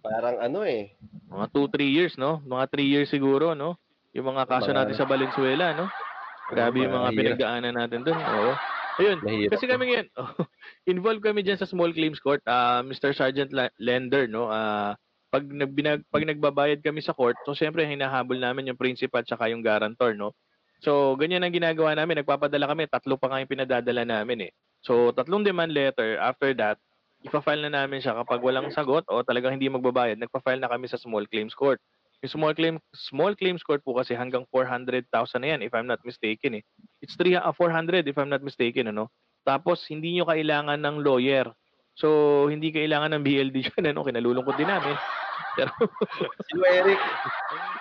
Parang ano eh. Mga 2 3 years, no? Mga 3 years siguro, no? Yung mga kaso natin sa Valenzuela, no? Grabe yung mga pinagdaanan natin doon. Oo. Ayun, Mahirap. kasi kami ngayon, [LAUGHS] involved kami diyan sa small claims court, ah Mr. Sergeant Lender, no? Ah pag nagbinag pag nagbabayad kami sa court, so syempre hinahabol namin yung principal tsaka yung guarantor, no? So, ganyan ang ginagawa namin. Nagpapadala kami, tatlo pa nga yung pinadadala namin eh. So, tatlong demand letter. After that, ipa-file na namin siya kapag walang sagot o talagang hindi magbabayad, nagpa-file na kami sa small claims court. Yung small claim small claims court po kasi hanggang 400,000 na yan if I'm not mistaken eh. It's 3 ah, 400 if I'm not mistaken ano. Tapos hindi nyo kailangan ng lawyer. So hindi kailangan ng BLD [LAUGHS] diyan ano, kinalulungkot din namin. [LAUGHS] Pero [LAUGHS] Si Eric.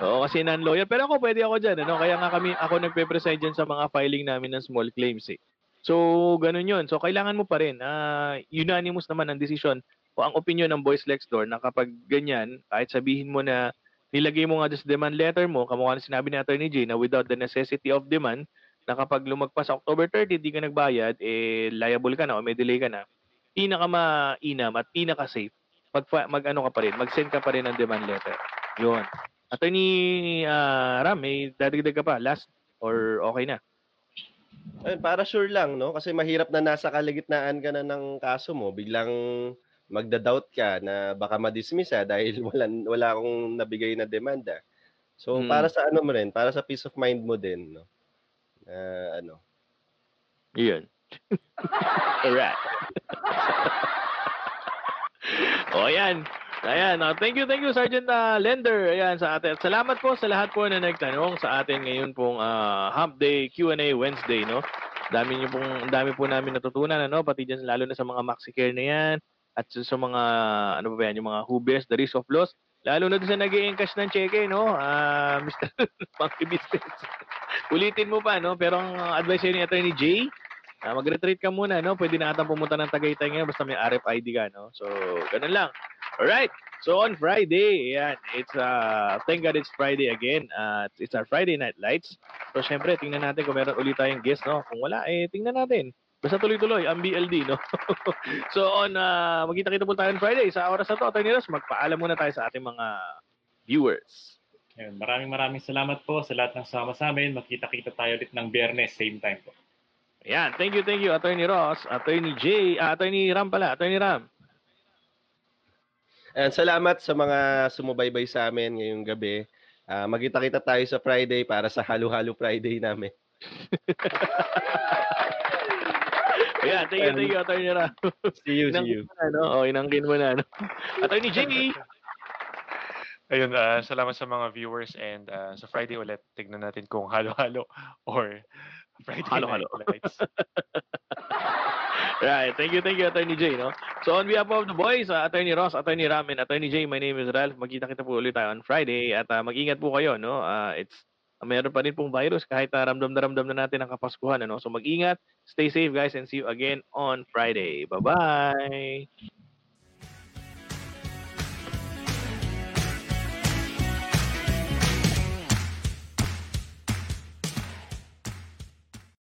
Oo, kasi non-lawyer. Pero ako, pwede ako dyan. Ano? Kaya nga kami, ako nagpe-preside dyan sa mga filing namin ng small claims. Eh. So, ganun yun. So, kailangan mo pa rin. ah, unanimous naman ang decision o ang opinion ng Boys Lex Door na kapag ganyan, kahit sabihin mo na nilagay mo nga dyan sa demand letter mo, kamukha na sinabi ni Attorney J na without the necessity of demand, na kapag lumagpas October 30, di ka nagbayad, eh, liable ka na o may delay ka na, pinaka-mainam at pinaka-safe, mag, mag ano ka pa rin, mag-send ka pa rin ng demand letter. Yun. Attorney ah, Ram, may dadagdag ka pa? Last? Or okay na? Ayun, para sure lang, no? Kasi mahirap na nasa kalagitnaan ka na ng kaso mo, biglang magda-doubt ka na baka ma-dismiss ah, dahil [LAUGHS] wala, wala akong nabigay na demanda. So, Mm. para sa ano mo rin, para sa peace of mind mo din, no? Na ano. Yun. [LAUGHS] Alright. [LAUGHS] o, ayan. Ayan. ah, thank you, thank you, Sergeant ah, Lender. Ayan, sa atin. At Salamat po sa lahat po na nagtanong sa atin ngayon pong ah, Hump Day Q&A Wednesday, no? Dami niyo pong, dami po namin natutunan, ano? Pati dyan, lalo na sa mga maxi care na yan. At sa, mga, ano ba yan, yung mga who bears the risk of loss. Lalo na doon sa nag encash ng cheque, no? Ah, [LAUGHS] Mr. Monkey Business. Ulitin mo pa, no? Pero ang uh, advice ni Attorney Jay, Ah, mag-retreat ka muna, no? Pwede na atang pumunta ng Tagaytay ngayon basta may RFID ka, no? So, ganun lang. Alright. So, on Friday, ayan, it's, uh, thank God it's Friday again. Uh, it's our Friday Night Lights. So, syempre, tingnan natin kung meron ulit tayong guest, no? Kung wala, eh, tingnan natin. Basta tuloy-tuloy, ang BLD, no? [LAUGHS] so, on, uh, magkita-kita po tayo on Friday. Sa oras na to, Attorney Ross, magpaalam muna tayo sa ating mga viewers. Ayun, maraming maraming salamat po sa lahat ng sama sa amin. Magkita-kita tayo ulit ng biyernes, same time po. Ayan, thank you, thank you, Attorney Ross, Attorney J, ah, Attorney Ram pala, Attorney Ram. And salamat sa mga sumubaybay sa amin ngayong gabi. Ah, magkita-kita tayo sa Friday para sa Halo-Halo Friday namin. [LAUGHS] Ayan, thank you, thank you, Attorney Ram. See you, see you. mo na, no? O, inangkin mo na, no? Attorney J, Ayun, ah, salamat sa mga viewers and ah, sa Friday ulit, tignan natin kung halo-halo or Friday Halo-halo. Night Lights. [LAUGHS] Right. Thank you, thank you, Attorney J. No? So on behalf of the boys, uh, Attorney Ross, Attorney Ram, and Attorney J, my name is Ralph. Magkita kita po ulit tayo on Friday at uh, mag-ingat po kayo. No? Uh, it's uh, mayroon pa rin pong virus kahit uh, ramdam na ramdam na natin ang kapaskuhan. Ano? So mag-ingat, stay safe guys, and see you again on Friday. Bye-bye!